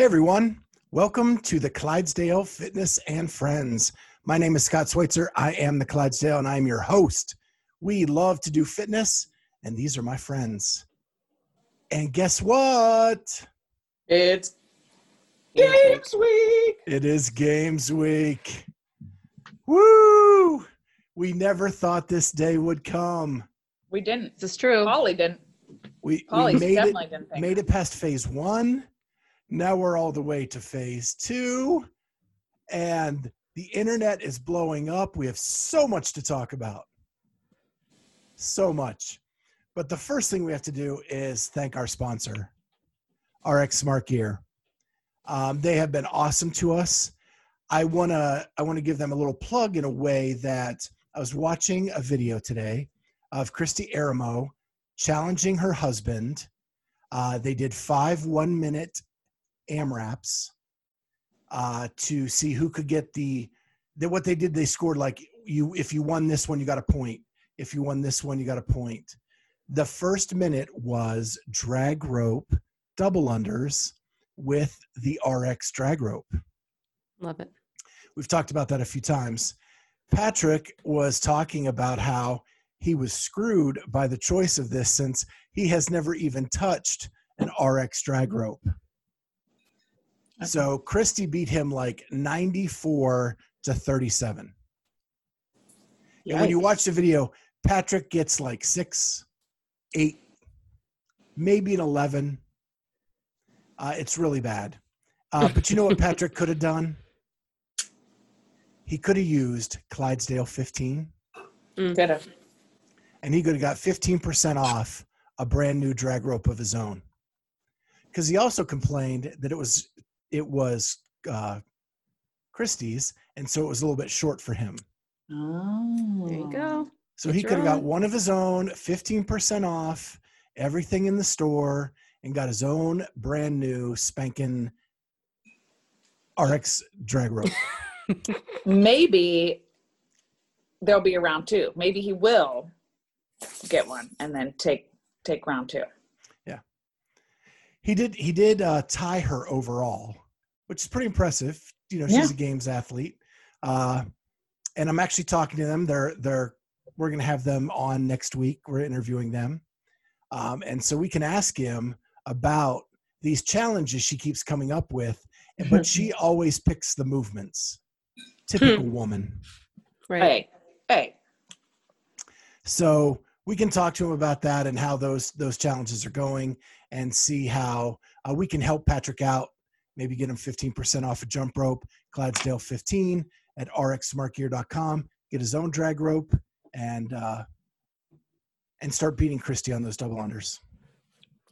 Hey everyone, welcome to the Clydesdale Fitness and Friends. My name is Scott Schweitzer. I am the Clydesdale and I am your host. We love to do fitness, and these are my friends. And guess what? It's Games Week. It is Games Week. Woo! We never thought this day would come. We didn't. This is true. Polly didn't. We, Polly we made definitely it, didn't think. made it past phase one. Now we're all the way to phase two. And the internet is blowing up. We have so much to talk about. So much. But the first thing we have to do is thank our sponsor, RX Smart Gear. Um, they have been awesome to us. I wanna I wanna give them a little plug in a way that I was watching a video today of Christy Aramo challenging her husband. Uh, they did five one minute AMRAPs uh, to see who could get the, the. What they did, they scored like you. If you won this one, you got a point. If you won this one, you got a point. The first minute was drag rope double unders with the RX drag rope. Love it. We've talked about that a few times. Patrick was talking about how he was screwed by the choice of this since he has never even touched an RX drag rope. So Christy beat him like 94 to 37. And when you watch the video, Patrick gets like six, eight, maybe an 11. Uh, it's really bad. Uh, but you know what Patrick could have done? He could have used Clydesdale 15 Could have. and he could have got 15% off a brand new drag rope of his own. Because he also complained that it was it was uh, Christie's, and so it was a little bit short for him. Oh. There you go. So Get he could have got one of his own, 15% off everything in the store, and got his own brand new spanking RX drag rope. Maybe there'll be a round two. Maybe he will get one and then take take round two. Yeah. he did he did uh, tie her overall, which is pretty impressive. You know, she's Yeah. a games athlete, uh, and I'm actually talking to them. They're they're we're going to have them on next week. We're interviewing them, um, and so we can ask him about these challenges she keeps coming up with, but she always picks the movements. Typical woman. Right. Hey, hey. So we can talk to him about that and how those those challenges are going, and see how uh, we can help Patrick out. Maybe get him 15% off a jump rope, Clydesdale 15 at rxsmartgear.com. Get his own drag rope and uh, and start beating Christy on those double unders.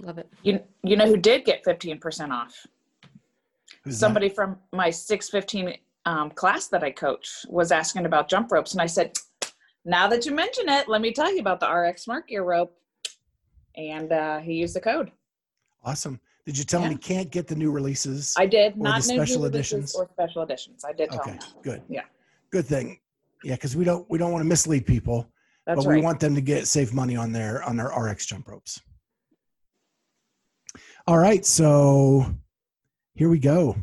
Love it. You you know who did get 15% off? Who's that? Somebody from my 615 um, class that I coach was asking about jump ropes. And I said, now that you mention it, let me tell you about the RX Smart Gear rope. And uh, he used the code. awesome. Did you tell him Yeah. he can't get the new releases? I did Or not special editions? or special editions. I did tell them. okay, good. Yeah. good thing. Yeah, because we don't we don't want to mislead people. That's but right. we want them to get save money on their on their RX jump ropes. All right, so here we go.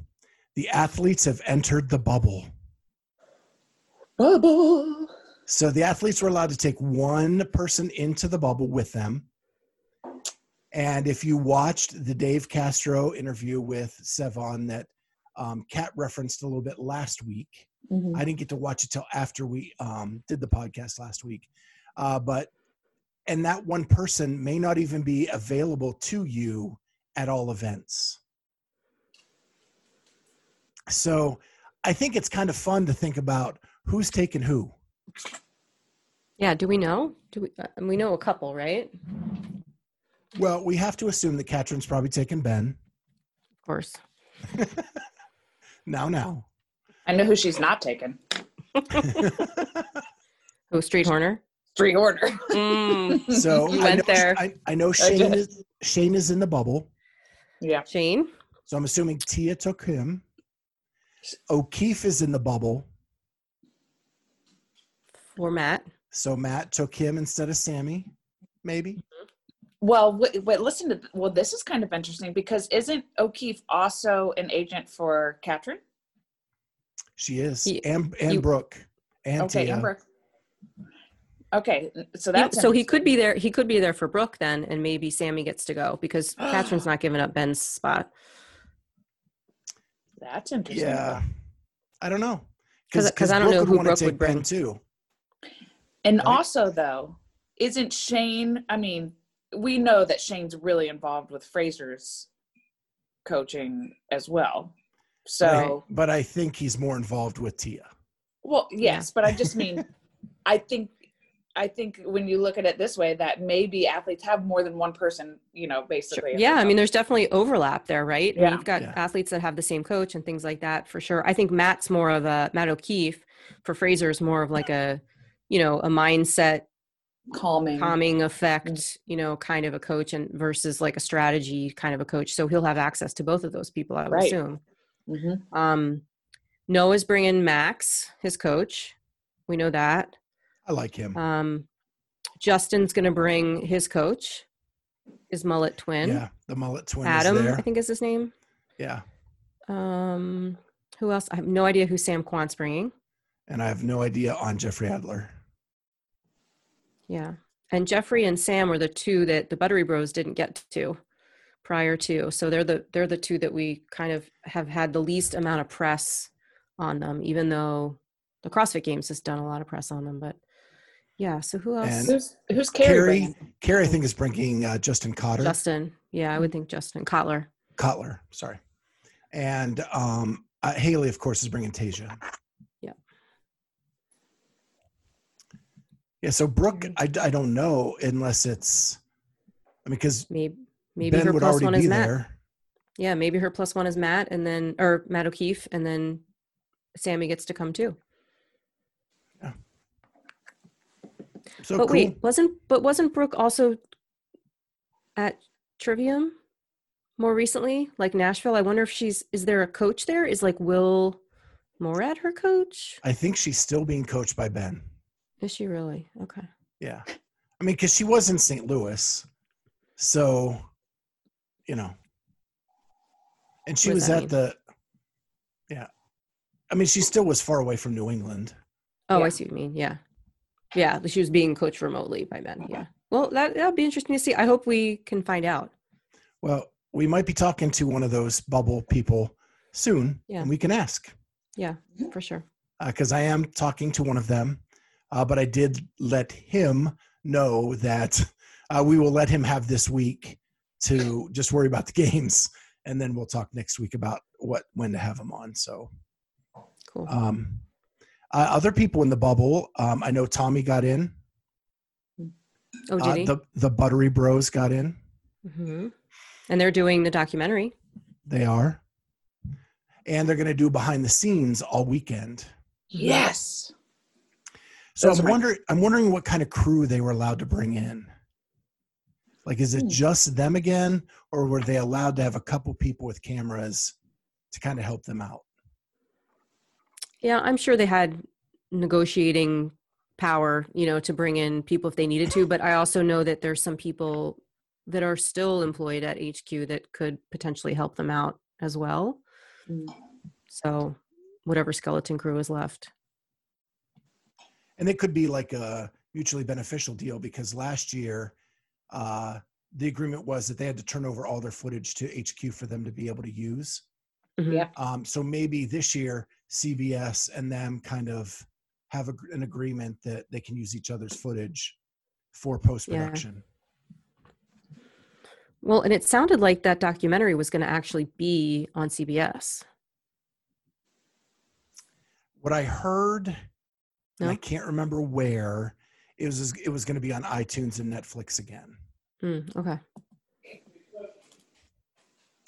The athletes have entered the bubble. Bubble. So the athletes were allowed to take one person into the bubble with them. And if you watched the Dave Castro interview with Sevan that um, Kat referenced a little bit last week, Mhm. I didn't get to watch it till after we um, did the podcast last week. Uh, but and that one person may not even be available to you at all events. So I think it's kind of fun to think about who's taking who. Yeah. Do we know? Do we? Uh, we know a couple, right? Well, we have to assume that Katrin's probably taken Ben. Of course. Now, now. I know who she's not taken. Oh, Street Horner. Free order. Mm, So You I went know, there. I, I know Shane did. is Shane is in the bubble. yeah. Shane. So I'm assuming Tia took him. O'Keefe is in the bubble. For Matt. So Matt took him instead of Sammy, maybe. Well, wait, wait, listen to well. This is kind of interesting because isn't O'Keefe also an agent for Katrin? She is. He- and and you- Brooke. And Okay, Tia. Amber. Okay, so He- so he could be there. He could be there for Brooke then, and maybe Sammy gets to go because Katrin's not giving up Ben's spot. That's interesting. Yeah. I don't know 'cause I don't know who wanna Brooke take would bring. Ben too. And Right. also, though, isn't Shane? I mean, we know that Shane's really involved with Fraser's coaching as well. So, But, but I think he's more involved with Tia. well, yes, but I just mean, I think, I think when you look at it this way, that maybe athletes have more than one person. You know, basically. at Yeah, I mean, there's definitely overlap there, right? And Yeah. You've got Yeah. athletes that have the same coach and things like that for sure. I think Matt's more of a Matt O'Keefe for Fraser is more of like a, you know, a mindset calming. calming effect, you know, kind of a coach and versus like a strategy kind of a coach. So he'll have access to both of those people, I would Right. assume. Mhm. Um, Noah's bringing Max, his coach. We know that. I like him. Um, Justin's going to bring his coach, his mullet twin. yeah. The mullet twin Adam, is there. I think is his name. yeah. Um, who else? I have no idea who Sam Quant's bringing. And I have no idea on Jeffrey Adler. Yeah. And Jeffrey and Sam were the two that the Buttery Bros didn't get to prior to. So they're the they're the two that we kind of have had the least amount of press on them, even though the CrossFit Games has done a lot of press on them. But yeah, so who else? And- Who's who's Carrie? Carrie. Carrie, I think, is bringing uh, Justin Cotter. Justin. Yeah, I would think Justin Kotler. Cutler, sorry. And um, uh, Haley, of course, is bringing Tasia. Yeah. Yeah. So Brooke, I, I don't know unless it's, I mean, because Maybe maybe Ben her would plus already one be is Matt. there. Yeah, maybe her plus one is Matt, and then or Matt O'Keefe, and then Sammy gets to come too. So but cool. wait, wasn't but wasn't Brooke also at Trivium more recently, like Nashville? I wonder if she's is there a coach there? Is like Will Moorad her coach? I think she's still being coached by Ben. Is she really? Okay. Yeah. I mean, because she was in St. Louis. So, you know. And she What was at mean? the, yeah. I mean, she still was far away from New England. Oh, Yeah. I see what you mean. Yeah. Yeah, she was being coached remotely by Ben. Uh-huh. Yeah. Well, that that'll be interesting to see. I hope we can find out. Well, we might be talking to one of those bubble people soon, Yeah. and we can ask Yeah, for sure. Uh, because I am talking to one of them. Uh, but I did let him know that uh, we will let him have this week to just worry about the games, and then we'll talk next week about what when to have him on. So, Cool. um, uh, other people in the bubble, um, I know Tommy got in. oh, did Uh, he? the the Buttery Bros got in. hmm And they're doing the documentary. They are, and they're going to do behind the scenes all weekend. Yes. So Those I'm are my- wondering, I'm wondering what kind of crew they were allowed to bring in. Like, is it Hmm. just them again, or were they allowed to have a couple people with cameras to kind of help them out? Yeah, I'm sure they had negotiating power, you know, to bring in people if they needed to. But I also know that there's some people that are still employed at HQ that could potentially help them out as well. Mm. So, whatever skeleton crew is left. And it could be like a mutually beneficial deal because last year uh, the agreement was that they had to turn over all their footage to HQ for them to be able to use. Mhm. Um, so maybe this year CBS and them kind of have a, an agreement that they can use each other's footage for post production. Yeah. Well, and it sounded like that documentary was going to actually be on CBS. What I heard, and I can't remember where, it was it was going to be on iTunes and Netflix again. Mm, okay.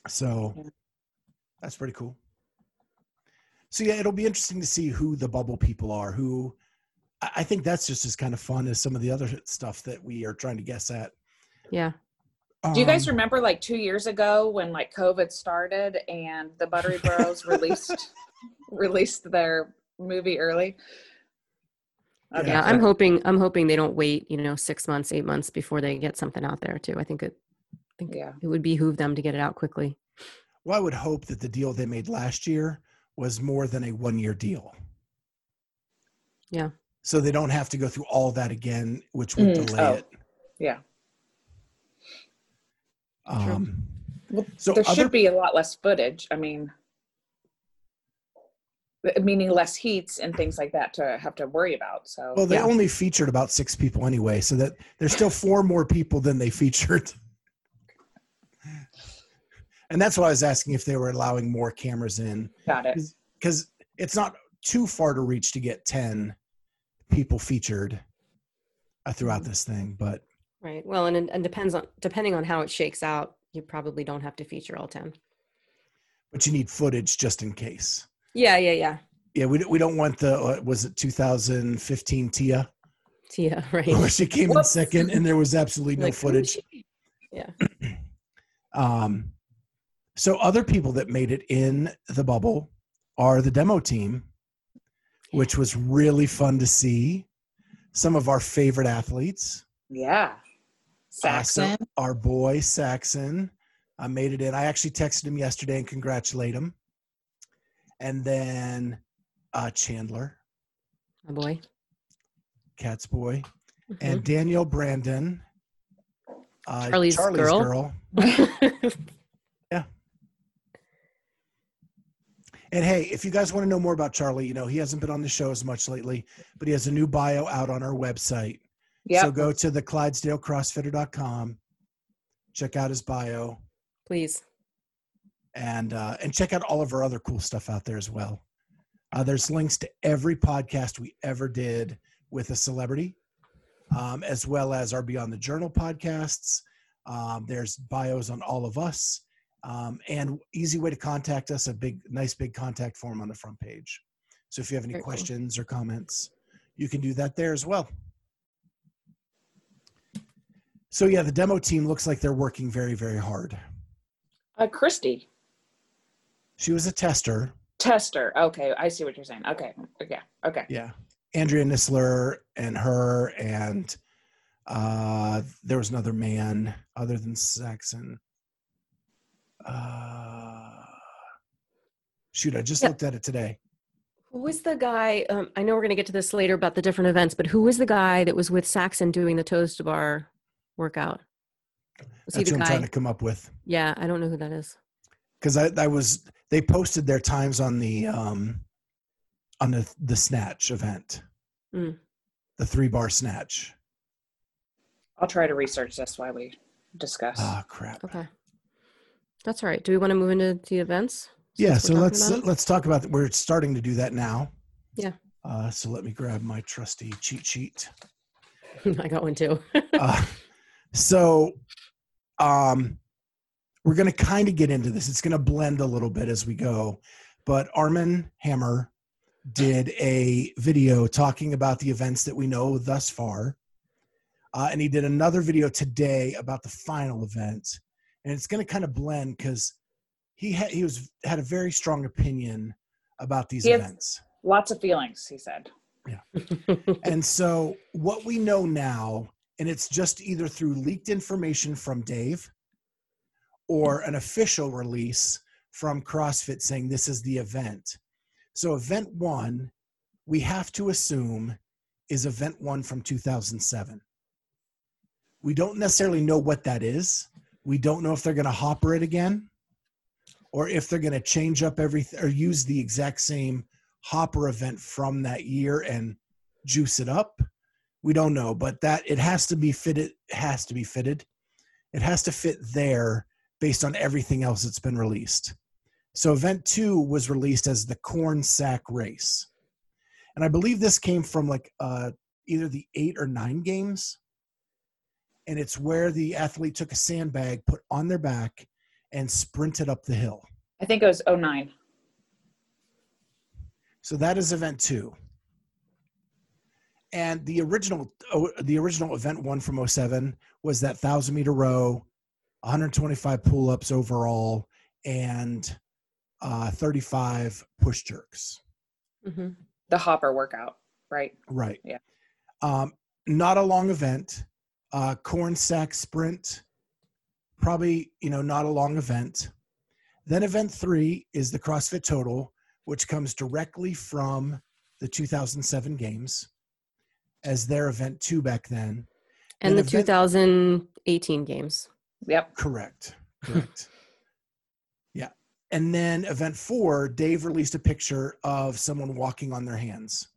So that's pretty cool. So yeah, it'll be interesting to see who the bubble people are. Who I I think that's just as kind of fun as some of the other stuff that we are trying to guess at. Yeah. Do you guys Um, remember like two years ago when like COVID started and the Buttery Bros released released their movie early? Okay. Yeah, I'm hoping I'm hoping they don't wait, you know, six months, eight months before they get something out there too. I think it I think Yeah. it would behoove them to get it out quickly. Well, I would hope that the deal they made last year was more than a one year deal. Yeah. So they don't have to go through all that again, which would Mm, delay oh. it. Yeah. True. Um, Well, so there other, should be a lot less footage. I mean, th- meaning less heats and things like that to have to worry about. So well, they yeah. only featured about six people anyway, so that there's still four more people than they featured. And that's why I was asking if they were allowing more cameras in got it. because it's not too far to reach to get 10 people featured uh, throughout Mm-hmm. this thing. But Right. Well, and and depends on depending on how it shakes out, you probably don't have to feature all 10. but you need footage just in case. Yeah, yeah, yeah. Yeah, we, we don't want the, uh, was it 2015 Tia, Tia, right. where she came in second and there was absolutely no Like, footage. Yeah. Um, so other people that made it in the bubble are the demo team, which was really fun to see. Some of our favorite athletes. Yeah. Uh, so Saxon. our boy Saxon uh, made it in. I actually texted him yesterday and congratulate him. And then uh, Chandler, My boy. Kat's boy, Mhm. and Danielle Brandon, uh, Charlie's girl. girl. And hey, if you guys want to know more about Charlie, you know, he hasn't been on the show as much lately, but he has a new bio out on our website. Yep. So go to the ClydesdaleCrossfitter.com, check out his bio, Please. And uh, and check out all of our other cool stuff out there as well. Uh, there's links to every podcast we ever did with a celebrity, um, as well as our Beyond the Journal podcasts. Um, there's bios on all of us, um, and easy way to contact us. A big, nice, big contact form on the front page. So if you have any Very cool. questions or comments, you can do that there as well. So yeah, the demo team looks like they're working very, very hard. Uh, Christy. She was a tester. Tester. Okay. I see what you're saying. Okay. Yeah. Okay. Yeah. Andrea Nisler and her and uh there was another man other than Saxon. Uh shoot, I just Yeah. looked at it today. Who was the guy? Um, I know we're going to get to this later about the different events, but who was the guy that was with Saxon doing the toes to bar workout? Was he That's the what I'm trying to come up with. Yeah, I don't know who that is. Because I, I was they posted their times on the um on the the snatch event. Mm. The three bar snatch. I'll try to research this while we discuss. Ah crap. Okay. That's all right. Do we want to move into the events? Yeah, so let's about 'em? let's talk about we're starting to do that now. Yeah. Uh, so let me grab my trusty cheat sheet. I got one too. Uh, so um, we're going to kind of get into this. It's going to blend a little bit as we go. But Armin Hammer did a video talking about the events that we know thus far. Uh, and he did another video today about the final event. And it's going to kind of blend because he had he was had a very strong opinion about these He events. Lots of feelings, he said. Yeah. and so, what we know now, and it's just either through leaked information from Dave or an official release from CrossFit saying this is the event. So, event one, we have to assume is event one from 2007. We don't necessarily know what that is. We don't know if they're going to hopper it again or if they're going to change up everything or use the exact same hopper event from that year and juice it up. We don't know, but that it has to be fitted, has to be fitted. It has to fit there based on everything else that's been released. So event two was released as the corn sack race. And I believe this came from like uh, either the eight or nine games. And it's where the athlete took a sandbag, put on their back, and sprinted up the hill. I think it was 09. So that is event two. And the original, oh, the original event one from 07 was that thousand meter row, 125 pull ups overall, and uh, 35 push jerks. hmm The hopper workout, right? Right. Yeah. Um, not a long event. Uh, corn sack sprint, probably you know not a long event. Then event three is the CrossFit Total, which comes directly from the 2007 games as their event two back then. And the event- 2018 games. Yep. Correct. Correct. yeah. And then event four, Dave released a picture of someone walking on their hands.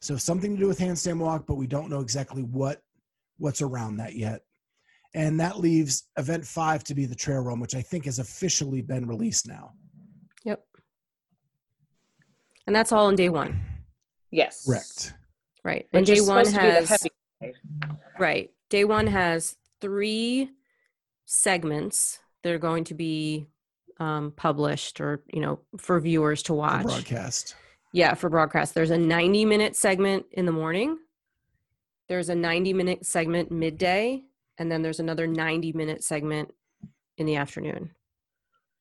So something to do with handstand walk, but we don't know exactly what what's around that yet. And that leaves event five to be the trail run, which I think has officially been released now. Yep. And that's all on day one, Yes. Correct. right? And Which day one supposed to be the has heavy. right. Day one has three segments that are going to be um, published or you know for viewers to watch. broadcast. Yeah, for broadcast. There's a 90 minute segment in the morning. There's a 90 minute segment midday, and then there's another 90 minute segment in the afternoon.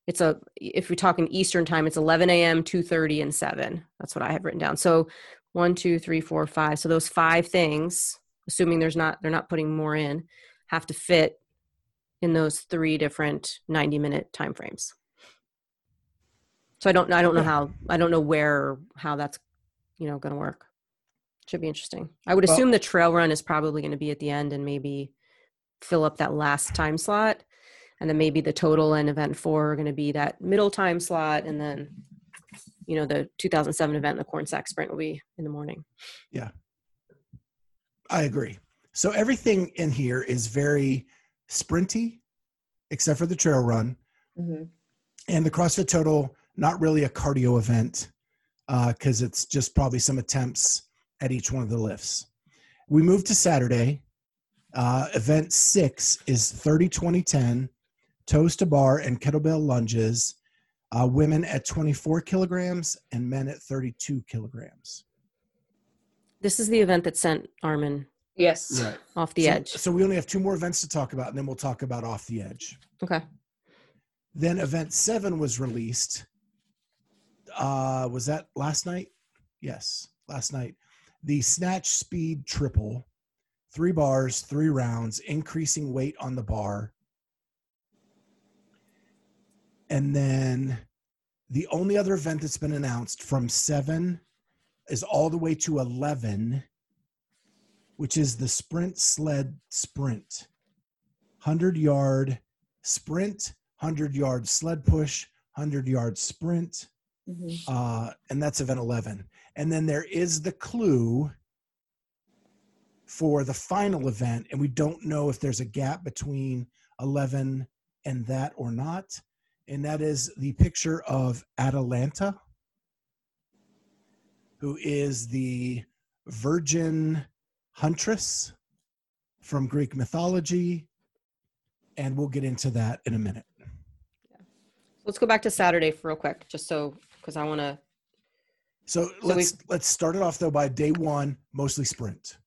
It's a if we're talking Eastern time, it's 11 a.m., 2:30, and 7. That's what I have written down. So one, two, three, four, five. So those five things, assuming there's not they're not putting more in, have to fit in those three different 90 minute time frames. So I don't I don't know how I don't know where how that's you know going to work. Should be interesting. I would Well- assume the trail run is probably going to be at the end and maybe fill up that last time slot, and then maybe the total and event four are going to be that middle time slot, and then you know the 2007 event, the corn sack sprint, will be in the morning. I agree. So everything in here is very sprinty, except for the trail run. Mhm. and the CrossFit Total, not really a cardio event because it's just probably some attempts at each one of the lifts. We move to Saturday. Uh, event six is 30 20 10, toes to bar and kettlebell lunges, uh, women at 24 kilograms and men at 32 kilograms. This is the event that sent Armin Yes. Right. off the so, edge. So we only have two more events to talk about, and then we'll talk about off the edge. Okay. Then event seven was released. Uh, was that last night? Yes, last night. The snatch speed triple, three bars, three rounds, increasing weight on the bar. And then the only other event that's been announced from seven is all the way to 11, which is the sprint sled sprint. 100 yard sprint 100 yard sled push, 100 yard sprint, Mhm. uh, and that's event 11. And then there is the clue for the final event, and we don't know if there's a gap between 11 and that or not. And that is the picture of Atalanta, who is the virgin huntress from Greek mythology. And we'll get into that in a minute. Let's go back to Saturday for real quick, just so because I want to. So, So let's let's start it off though by day one, mostly sprint,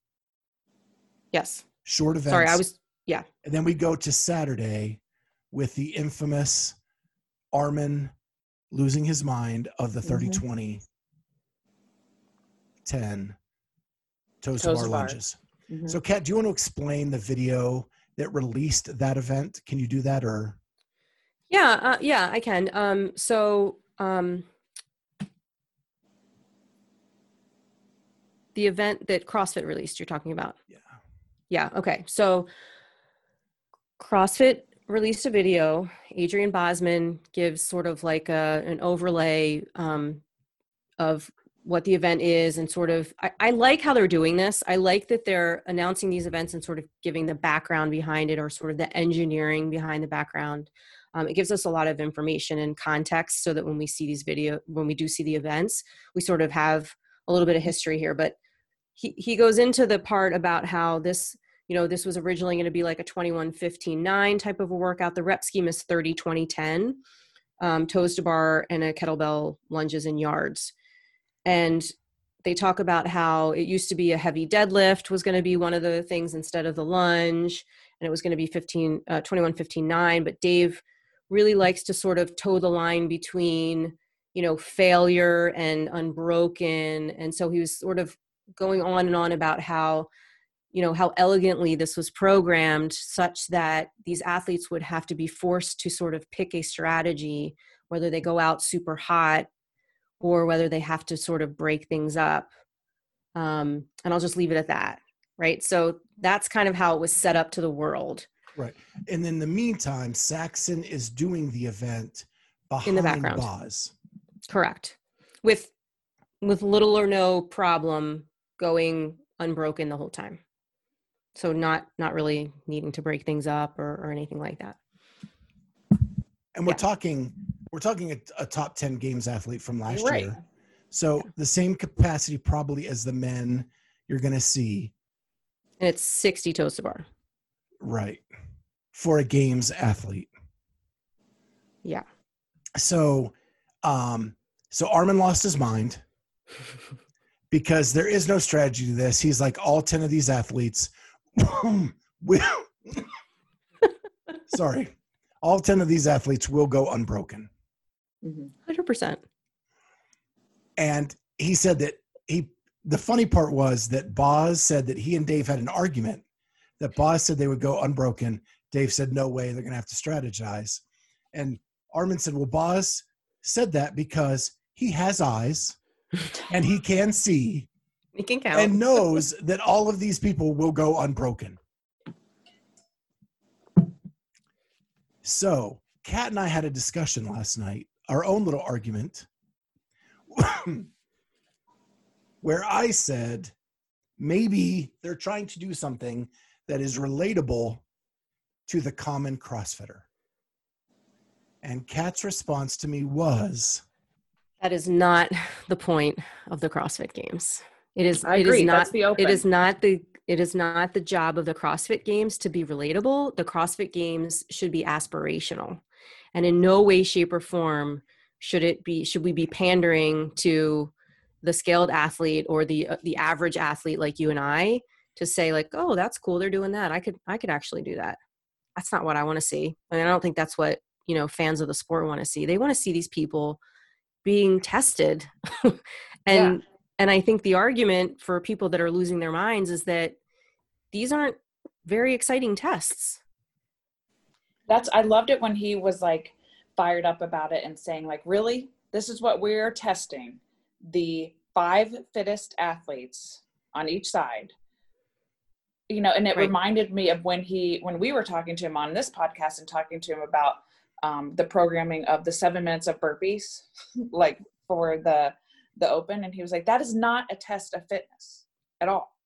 Yes. short events. Sorry, I was. Yeah. and then we go to Saturday with the infamous Armin losing his mind of the 30 Mhm. 20 10 toes, to Toes bar lunges. Mhm. So, Kat, do you want to explain the video that released that event? Can you do that or? Yeah. Uh, yeah, I can. Um, so um, the event that CrossFit released. You're talking about. Yeah. Yeah. Okay. So CrossFit released a video. Adrian Bozman gives sort of like a, an overlay um, of what the event is and sort of I, I, like how they're doing this. I like that they're announcing these events and sort of giving the background behind it or sort of the engineering behind the background. Um, it gives us a lot of information and context so that when we see these video when we do see the events we sort of have a little bit of history here. But he, he goes into the part about how this you know this was originally going to be like a 21 15 9 type of a workout. The rep scheme is 30 20 10 um, toes to bar and a kettlebell lunges and yards and they talk about how it used to be a heavy deadlift was going to be one of the things instead of the lunge and it was going to be 15 uh, 21 15 9 but dave really likes to sort of toe the line between you know failure and unbroken and so he was sort of going on and on about how you know how elegantly this was programmed such that these athletes would have to be forced to sort of pick a strategy whether they go out super hot or whether they have to sort of break things up um, and i'll just leave it at that right? So that's kind of how it was set up to the world. Right. And in the meantime saxon is doing the event behind in the background. Boz. correct. With with little or no problem going unbroken the whole time. So not not really needing to break things up or, or anything like that. And we're Yeah. talking we're talking a, a top 10 games athlete from last Right. year. So the same capacity probably as the men you're going to see. And it's 60 toes to bar. Right. For a games athlete. Yeah. So um so armin lost his mind. Because there is no strategy to this. He's like all 10 of these athletes. Sorry. All 10 of these athletes will go unbroken Mhm. 100% and he said that he the funny part was that Boz said that he and Dave had an argument that Boz said they would go unbroken. Dave said no way they're going to have to strategize. And Armin said well Boz said that because he has eyes and he can see it can count. and knows that all of these people will go unbroken. So Kat and I had a discussion last night our own little argument where I said maybe they're trying to do something that is relatable to the common CrossFitter. And Kat's response to me was, that is not the point of the CrossFit Games. It is. I it agree. is not. That's the open. It is not the. It is not the job of the CrossFit Games to be relatable. The CrossFit Games should be aspirational, and in no way, shape, or form should it be. Should we be pandering to the scaled athlete or the uh, the average athlete like you and I to say like, oh, that's cool. They're doing that. I could. I could actually do that. That's not what I want to see. I mean, I don't think that's what you know fans of the sport want to see. They want to see these people being tested and and i think the argument for people that are losing their minds is that these aren't very exciting tests That's I loved it when he was like fired up about it and saying like, "Really? This is what we're testing. The five fittest athletes on each side." You know, and it Right. reminded me of when he when we were talking to him on this podcast and talking to him about um, the programming of the seven minutes of burpees, like for the the open, and he was like, "That is not a test of fitness at all."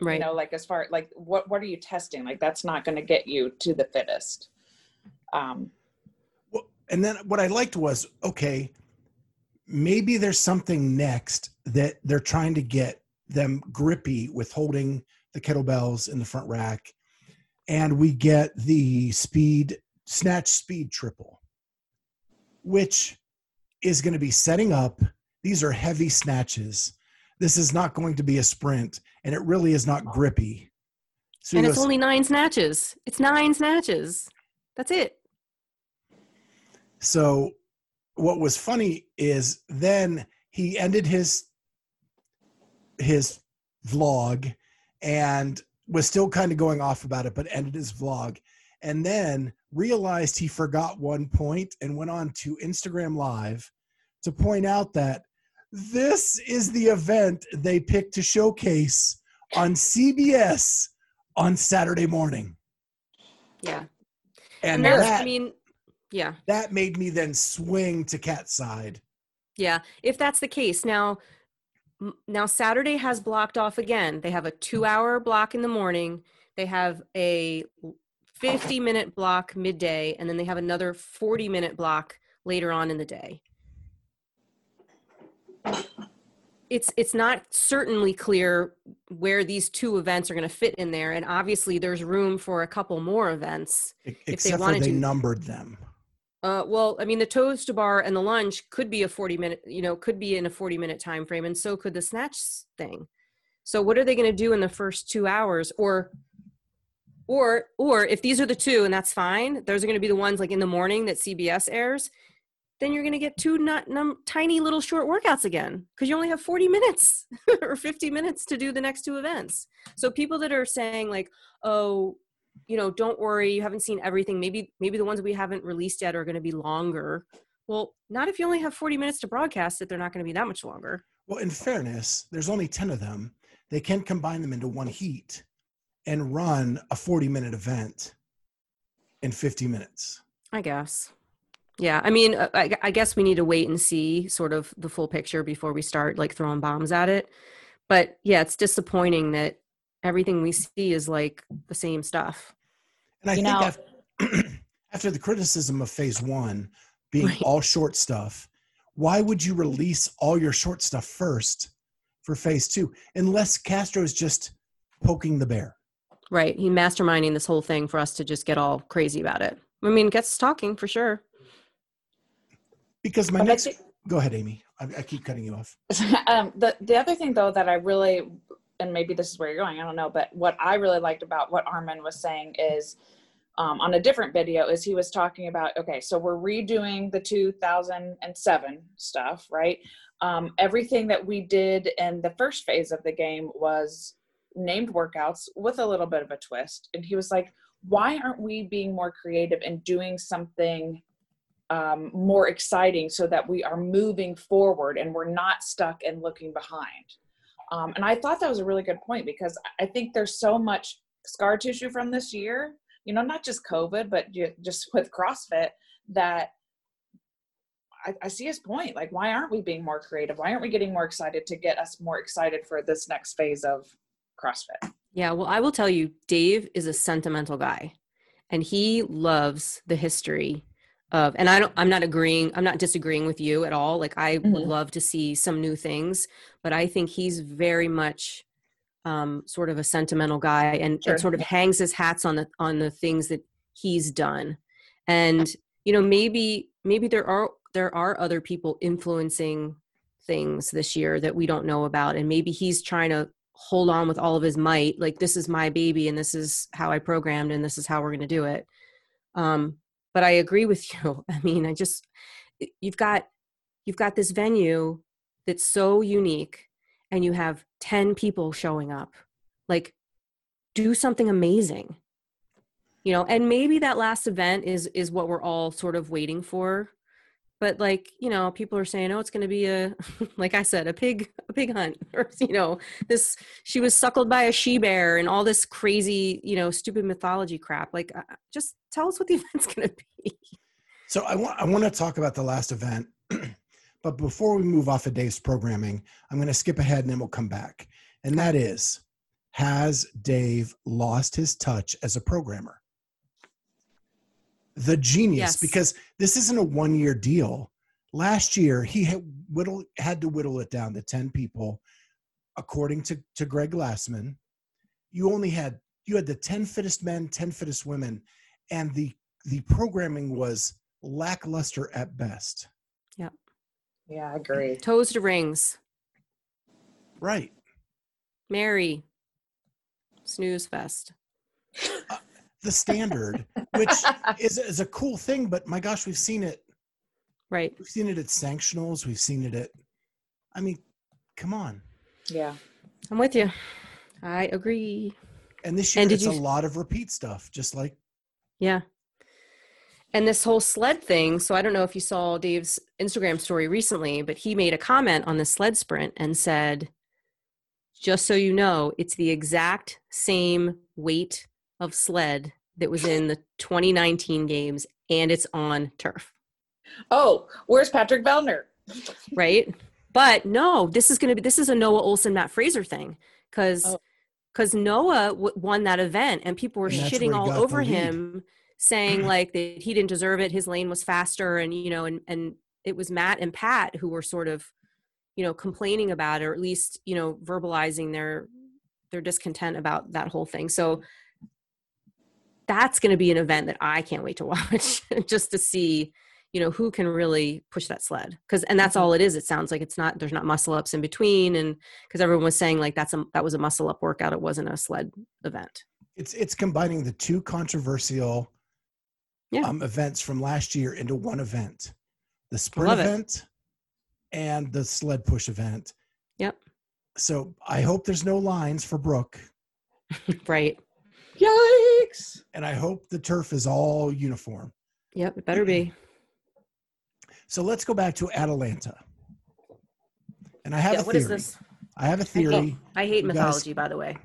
right you know like as far like what what are you testing like that's not going to get you to the fittest um well, and then what I liked was, okay, maybe there's something next that they're trying to get them grippy with holding the kettlebells in the front rack. And we get the speed, snatch speed triple, which is going to be setting up. These are heavy snatches. This is not going to be a sprint, and it really is not grippy. So and it's goes, only nine snatches it's nine snatches that's it So what was funny is then he ended his his vlog and was still kind of going off about it, but ended his vlog and then realized he forgot one point and went on to Instagram Live to point out that this is the event they picked to showcase on CBS on Saturday morning. Yeah. And there's- that, I mean, yeah. that made me then swing to Kat's side. Yeah, if that's the case. Now now Saturday has blocked off again. They have a 2-hour block in the morning. They have a 50-minute block midday and then they have another 40-minute block later on in the day. It's it's not certainly clear where these two events are going to fit in there and obviously there's room for a couple more events. they Except for wanted they to- numbered them. Uh, well, I mean, the toes to bar and the lunch could be a 40 minute, you know, could be in a 40 minute time frame, and so could the snatch thing. So, what are they going to do in the first two hours? Or, or, or if these are the two, and that's fine, those are going to be the ones like in the morning that CBS airs. Then you're going to get two not num- tiny little short workouts again because you only have 40 minutes or 50 minutes to do the next two events. So people that are saying like, oh, you know don't worry you haven't seen everything. Maybe maybe the ones we haven't released yet are going to be longer. Well not if you only have 40 minutes to broadcast it they're not going to be that much longer. Well, in fairness, there's only 10 of them. They can combine them into one heat and run a 40 minute event in 50 minutes. i guess. Yeah i mean uh, I, I guess we need to wait and see sort of the full picture before we start like throwing bombs at it. But yeah it's disappointing that everything we see is like the same stuff And I You think know- after, after the criticism of phase one being Right. all short stuff, why would you release all your short stuff first for phase two? Unless Castro is just poking the bear. right he masterminding this whole thing for us to just get all crazy about it i mean gets talking for sure Because my But next, go ahead, Amy. I, I keep cutting you off. um, the the other thing though that I really, and maybe this is where you're going, I don't know, but what I really liked about what Armin was saying is, um, on a different video, is he was talking about okay, so we're redoing the 2007 stuff, right? Um, everything that we did in the first phase of the game was named workouts with a little bit of a twist, and he was like, why aren't we being more creative and doing something? um, more exciting so that we are moving forward and we're not stuck and looking behind. Um, and I thought that was a really good point because I think there's so much scar tissue from this year, you know, not just COVID, but ju- just with CrossFit that I, I see his point. Like, why aren't we being more creative? Why aren't we getting more excited to get us more excited for this next phase of CrossFit? Yeah, well, I will tell you, Dave is a sentimental guy, and he loves the history of. And I don't. I'm not agreeing. I'm not disagreeing with you at all. Like I would Mhm. love to see some new things, but I think he's very much um, sort of a sentimental guy, and, Sure. and sort of hangs his hats on the on the things that he's done. And you know, maybe maybe there are there are other people influencing things this year that we don't know about, and maybe he's trying to hold on with all of his might like this is my baby and this is how i programmed and this is how we're going to do it um but i agree with you. I mean i just you've got you've got this venue that's so unique and you have 10 people showing up. Like do something amazing. You know and maybe that last event is is what we're all sort of waiting for but like you know people are saying oh it's going to be a like i said a pig a pig hunt or you know this she was suckled by a she bear and all this crazy you know stupid mythology crap like uh, just tell us what the event's going to be So I want I want to talk about the last event, but before we move off of Dave's programming, I'm going to skip ahead and then we'll come back. And that is, has Dave lost his touch as a programmer? The genius, Yes. because this isn't a one year deal. Last year, he had whittle had to whittle it down to ten people, according to to Greg Glassman. You only had you had the ten fittest men, ten fittest women, and the the programming was lackluster at best. Yeah, Yeah, I agree. toes to rings Right. mary snooze fest uh, The standard, which is, is a cool thing, but my gosh, we've seen it. right We've seen it at sanctionals. We've seen it at, I mean, come on. yeah. i'm with you i agree And this year, And it's you- a lot of repeat stuff, just like Yeah. and this whole sled thing so i don't know if you saw dave's instagram story recently but he made a comment on the sled sprint and said just so you know it's the exact same weight of sled that was in the 2019 games and it's on turf Oh, where's Patrick Vellner? right but no this is going to be this is a noah ohlsen matt fraser thing because Oh. because noah w- won that event and people were And shitting all over him saying like that he didn't deserve it his lane was faster and you know and and it was matt and pat who were sort of you know complaining about it or at least you know verbalizing their their discontent about that whole thing so that's going to be an event that i can't wait to watch just to see you know who can really push that sled. Because and that's all it is. It sounds like it's not there's not muscle ups in between and because everyone was saying like that's a that was a muscle up workout. It wasn't a sled event. It's it's combining the two controversial Yeah. um, events from last year into one event, the sprint love it. event and the sled push event. Yep. So I hope there's no lines for Brooke, right And I hope the turf is all uniform. yep it better be So let's go back to Atalanta. And I have yeah, a theory. is this I have a theory. hate, I hate You guys- mythology by the way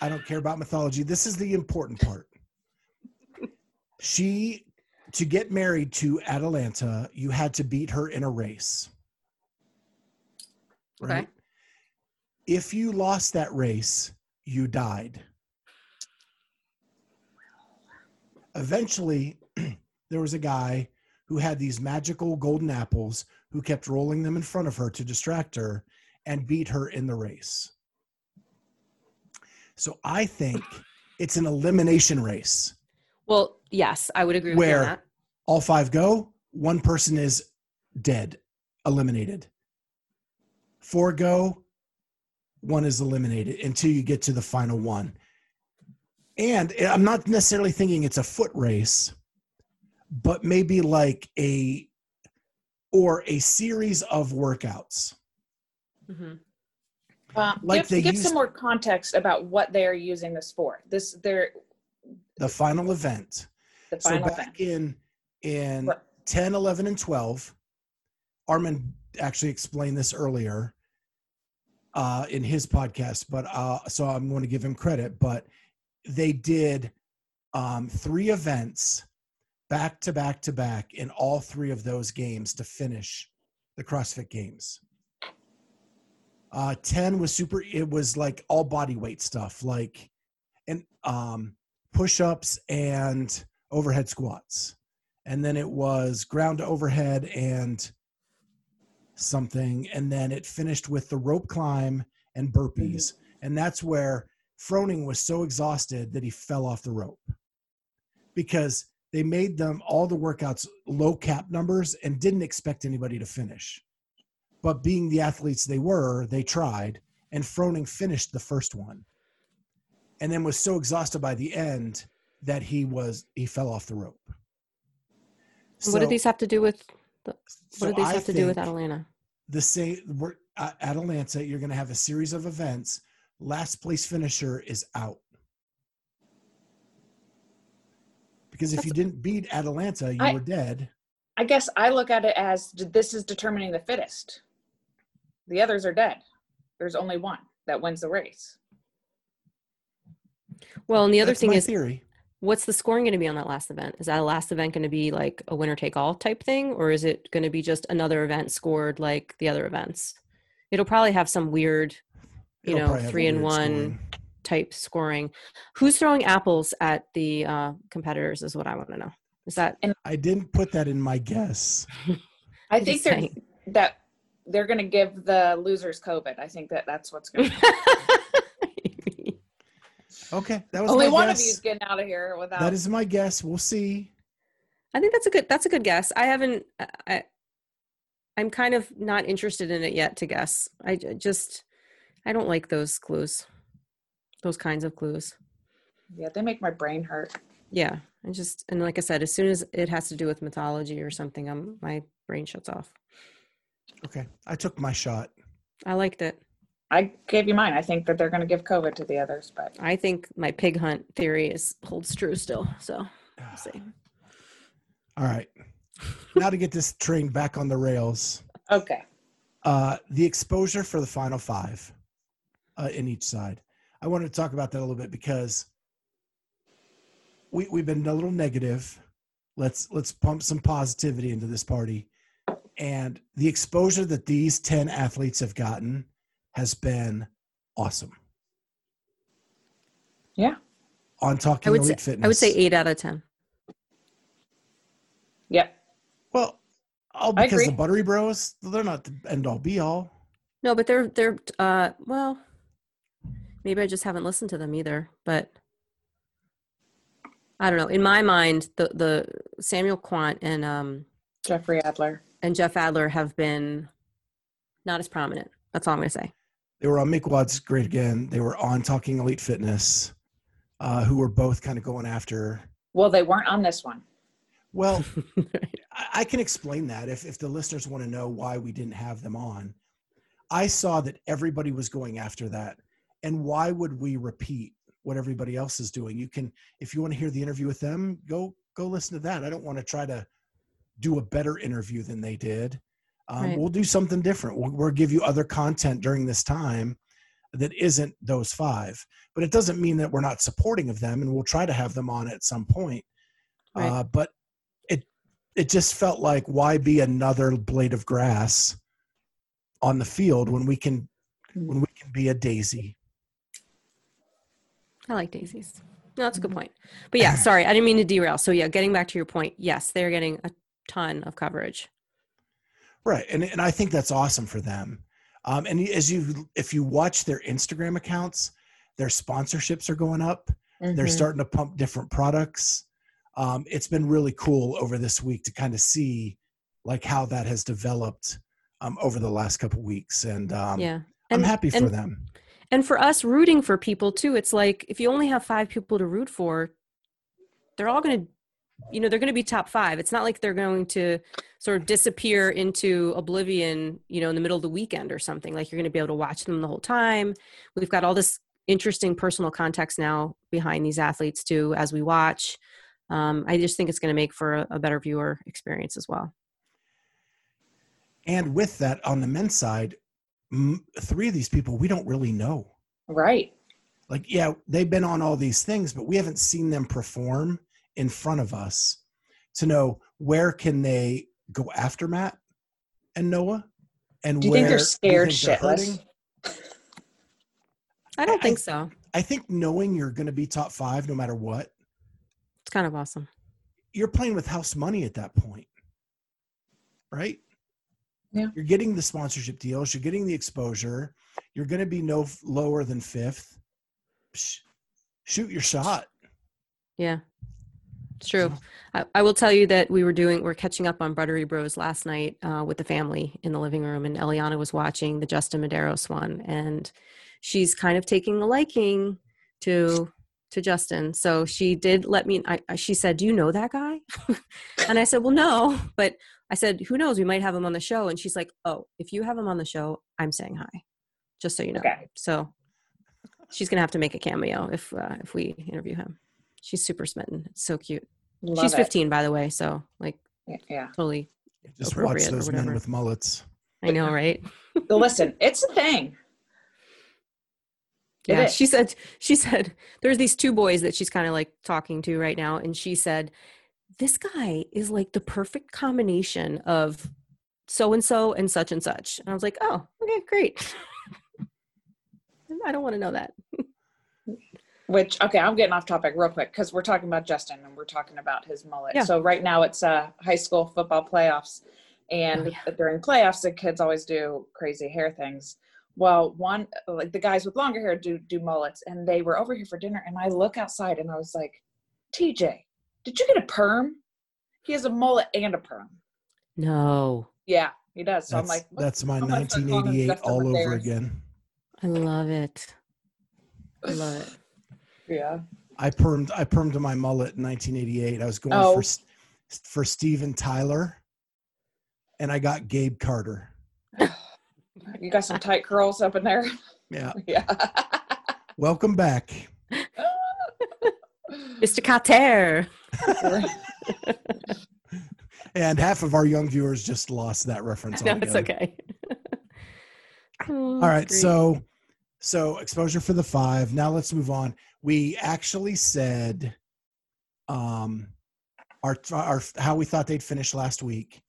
I don't care about mythology. This is the important part. She, to get married to Atalanta, you had to beat her in a race. Okay. If you lost that race, you died. Eventually, there was a guy who had these magical golden apples who kept rolling them in front of her to distract her and beat her in the race. So I think it's an elimination race. well yes i would agree with you on Where? that All five go, one person is dead, eliminated. Four go, one is eliminated until you get to the final one. And I'm not necessarily thinking it's a foot race, but maybe like a or a series of workouts. Mhm. Um, Like give they give used- some more context about what they're using this for. This they're The final event. the So back thing. in in Right. 10, 11, and 12, Armin actually explained this earlier uh, in his podcast, but uh, so I'm going to give him credit. But they did um, three events back to back to back in all three of those games to finish the CrossFit Games. Uh, 10 was super, it was like all body weight stuff, like and um, push ups and overhead squats. And then it was ground to overhead and something. And then it finished with the rope climb and burpees. And that's where Froning was so exhausted that he fell off the rope because they made them all the workouts low cap numbers and didn't expect anybody to finish. But being the athletes they were, they tried. And Froning finished the first one and then was so exhausted by the end that he was he fell off the rope. what did these have to do with what so did these I have to do with think atalanta The same at Atalanta, you're going to have a series of events. Last place finisher is out. Because if you didn't beat Atalanta, you I- were dead. I guess I look at it as this is determining the fittest. The others are dead. There's only one that wins the race. well and the other That's thing is theory. what's the scoring going to be on that last event is that last event going to be like a winner take all type thing or is it going to be just another event scored like the other events it'll probably have some weird you It'll know, probably have a three and one. scoring. type scoring who's throwing apples at the uh, competitors is what i want to know is that I didn't put that in my guess. I think they're saying. that they're going to give the losers COVID. I think that that's what's going to. happen. Okay, that was only my one guess. of you's getting out of here without. That is my guess. We'll see. I think that's a good that's a good guess. I haven't I, I I'm kind of not interested in it yet to guess. I just I don't like those clues. Those kinds of clues. yeah, they make my brain hurt. Yeah. I just and like I said, as soon as it has to do with mythology or something, I'm my brain shuts off. Okay, I took my shot. I liked it. I gave you mine. I think that they're going to give COVID to the others, but I think my pig hunt theory is holds true still. So we'll see. All right. now to get this train back on the rails. Okay. Uh, the exposure for the final five uh, in each side. I wanted to talk about that a little bit because we we've been a little negative. Let's let's pump some positivity into this party. And the exposure that these 10 athletes have gotten has been awesome. Yeah. On talking I would elite say fitness. I would say eight out of ten. Yep. Well, all because the. Buttery Bros, they're not the end all be all. No, but they're they're uh well maybe I just haven't listened to them either, but I don't know. In my mind, the the Samuel Kwant and um Jeffrey Adler. and Jeff Adler have been not as prominent. That's all I'm gonna say. They were on Mick Watt's Great Again. They were on Talking Elite Fitness, uh, who were both kind of going after. Well, they weren't on this one. Well, I, I can explain that if, if the listeners want to know why we didn't have them on. I saw that everybody was going after that. And why would we repeat what everybody else is doing? You can, if you want to hear the interview with them, go go listen to that. I don't want to try to do a better interview than they did. Um, Right. We'll do something different. We'll, we'll give you other content during this time that isn't those five. But it doesn't mean that we're not supporting of them, and we'll try to have them on at some point. Right. Uh, but it it just felt like why be another blade of grass on the field when we can when we can be a daisy. I like daisies. No, that's a good point. But yeah, sorry, I didn't mean to derail. So yeah, getting back to your point, yes, they're getting a ton of coverage. Right, and and I think that's awesome for them. Um, and as you if you watch their Instagram accounts, their sponsorships are going up. They're Mhm. starting to pump different products. Um, it's been really cool over this week to kind of see like how that has developed um, over the last couple weeks, and um, yeah. I'm And- happy for and- them. And for us rooting for people too, it's like if you only have five people to root for, they're all going to, you know, they're going to be top five. It's not like they're going to sort of disappear into oblivion, you know, in the middle of the weekend or something. Like you're going to be able to watch them the whole time. We've got all this interesting personal context now behind these athletes too as we watch. Um, I just think it's going to make for a, a better viewer experience as well. And with that, on the men's side, three of these people we don't really know. Right. Like, yeah, they've been on all these things, but we haven't seen them perform in front of us to know where can they go after Matt and Noah. And Do you think they're scared think they're shitless? I don't I- think so. I think knowing you're going to be top five no matter what, It's kind of awesome. you're playing with house money at that point, right? Yeah. You're getting the sponsorship deals, you're getting the exposure, you're going to be no f- lower than fifth. Psh, shoot your shot. Yeah, it's true. I, I will tell you that we were doing, we're catching up on Buttery Bros last night uh, with the family in the living room, and Eliana was watching the Justin Medeiros one, and she's kind of taking a liking to to Justin. So she did let me. I, I- she said, "Do you know that guy?" and I said, "Well, no," but I said, "Who knows? We might have him on the show." And she's like, "Oh, if you have him on the show, I'm saying hi, just so you know." Okay. So she's gonna have to make a cameo if uh, if we interview him. She's super smitten. It's so cute. Love She's it. 15, by the way. So like Yeah. totally. Just watch Appropriate or those men with mullets. I know, right? So listen, it's a thing. It Yeah. is. She said. She said there's these two boys that she's kind of like talking to right now, and she said, "This guy is like the perfect combination of so and so and such and such." And I was like, "Oh, okay, great." I don't want to know that. Which okay, I'm getting off topic real quick because we're talking about Justin and we're talking about his mullet. Yeah. So right now it's uh high school football playoffs, and Oh, yeah. during playoffs the kids always do crazy hair things. Well, one like the guys with longer hair do do mullets, and they were over here for dinner, and I look outside and I was like, TJ, did you get a perm? He has a mullet and a perm. No, Yeah, he does. So That's, I'm like, that's my I'm gonna start calling him 1988 all over Medeiros. again. I love it. I love it. yeah. I permed I permed my mullet in 1988. I was going Oh. for for Steven Tyler, and I got Gabe Kotter. You got some tight curls up in there. Yeah, Yeah. welcome back. Mr. Kotter. and half of our young viewers just lost that reference. no, it's okay. Oh, All right, great. so so exposure for the five. Now let's move on. We actually said um our our how we thought they'd finish last week.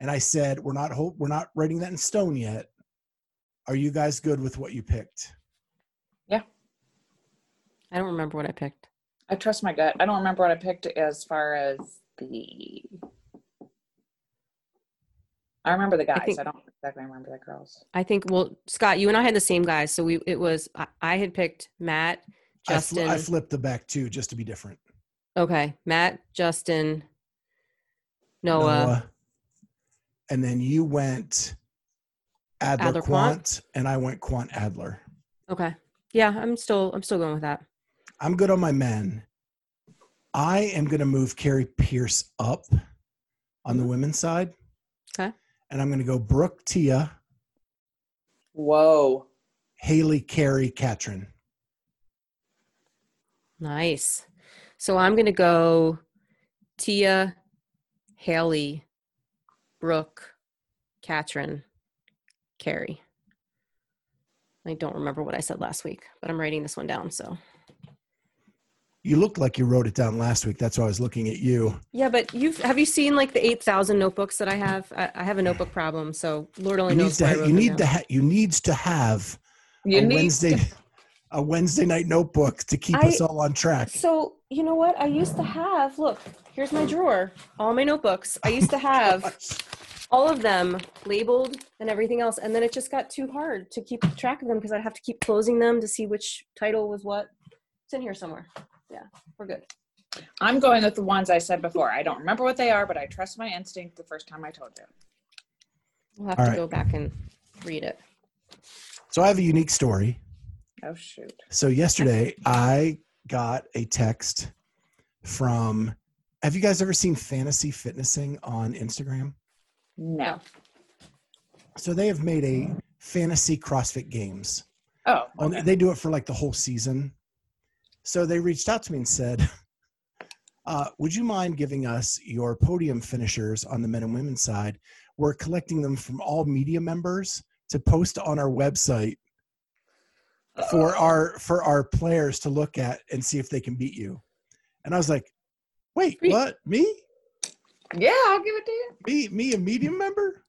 And I said we're not hope we're not writing that in stone yet. Are you guys good with what you picked? Yeah. I don't remember what I picked. I trust my gut. I don't remember what I picked as far as the. I remember the guys. I, think- don't exactly remember the girls. I think well, Scott, you and I had the same guys, so we it was I, I had picked Matt, I, fl- Justin. I flipped the back too just to be different. okay, Matt, Justin, Noah. And then you went Adler, Adler Kwant, Kwant. and I went Kwant Adler. Okay, yeah, I'm still I'm still going with that. I'm good on my men. I am going to move Kari Pearce up on the women's side. Okay. And I'm going to go Brooke Tia, Whoa. Haley Kari Katrin. Nice. So I'm gonna go Tia, Haley, Brooke, Katrin, Kari. I don't remember what I said last week, but I'm writing this one down. So You looked like you wrote it down last week. That's why I was looking at you. yeah, but you've have you seen like the eight thousand notebooks that I have? I, I have a notebook problem, so Lord only You need knows. to. why Ha- you need to. Ha- you needs to have You a need Wednesday. to- A Wednesday night notebook to keep I- us all on track. So you know what? I used to have. Look, here's my drawer. All my notebooks. I used to have. all of them labeled and everything else and then it just got too hard to keep track of them because i'd have to keep closing them to see which title was what it's in here somewhere yeah we're good I'm going with the ones I said before. I don't remember what they are, but I trust my instinct the first time I told you. we'll have All to right. go back and read it So I have a unique story. Oh shoot. So yesterday I got a text from have you guys ever seen fantasy fitnessing on Instagram? No. So they have made a fantasy CrossFit games. Oh. Okay. They do it for like the whole season. So they reached out to me and said, uh, Would you mind giving us your podium finishers on the men and women's side? We're collecting them from all media members to post on our website for our for our players to look at and see if they can beat you. And I was like, Wait, Sweet. what? Me? Yeah, I'll give it to you. Me? Me, a medium member?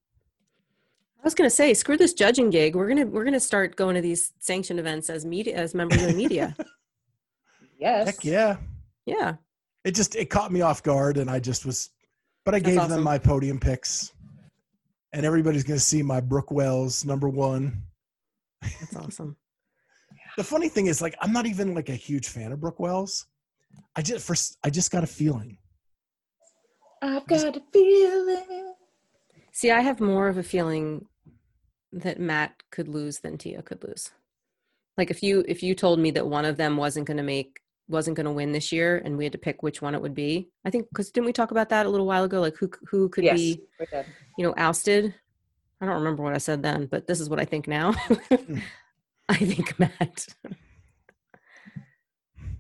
i was going to say screw this judging gig we're going to we're going to start going to these sanctioned events as media as members of the media Yes. Heck yeah. yeah it just it caught me off guard and i just was but i That's gave awesome. them my podium picks and everybody's going to see my brooke wells number one that's awesome the funny thing is like i'm not even like a huge fan of brooke wells i just first i just got a feeling I've got a feeling. see i have more of a feeling that matt could lose than tia could lose like if you if you told me that one of them wasn't going to make wasn't going to win this year and we had to pick which one it would be. I think because didn't we talk about that a little while ago? Like who who could Yes, be you know ousted? I don't remember what i said then but this is what i think now. I think matt.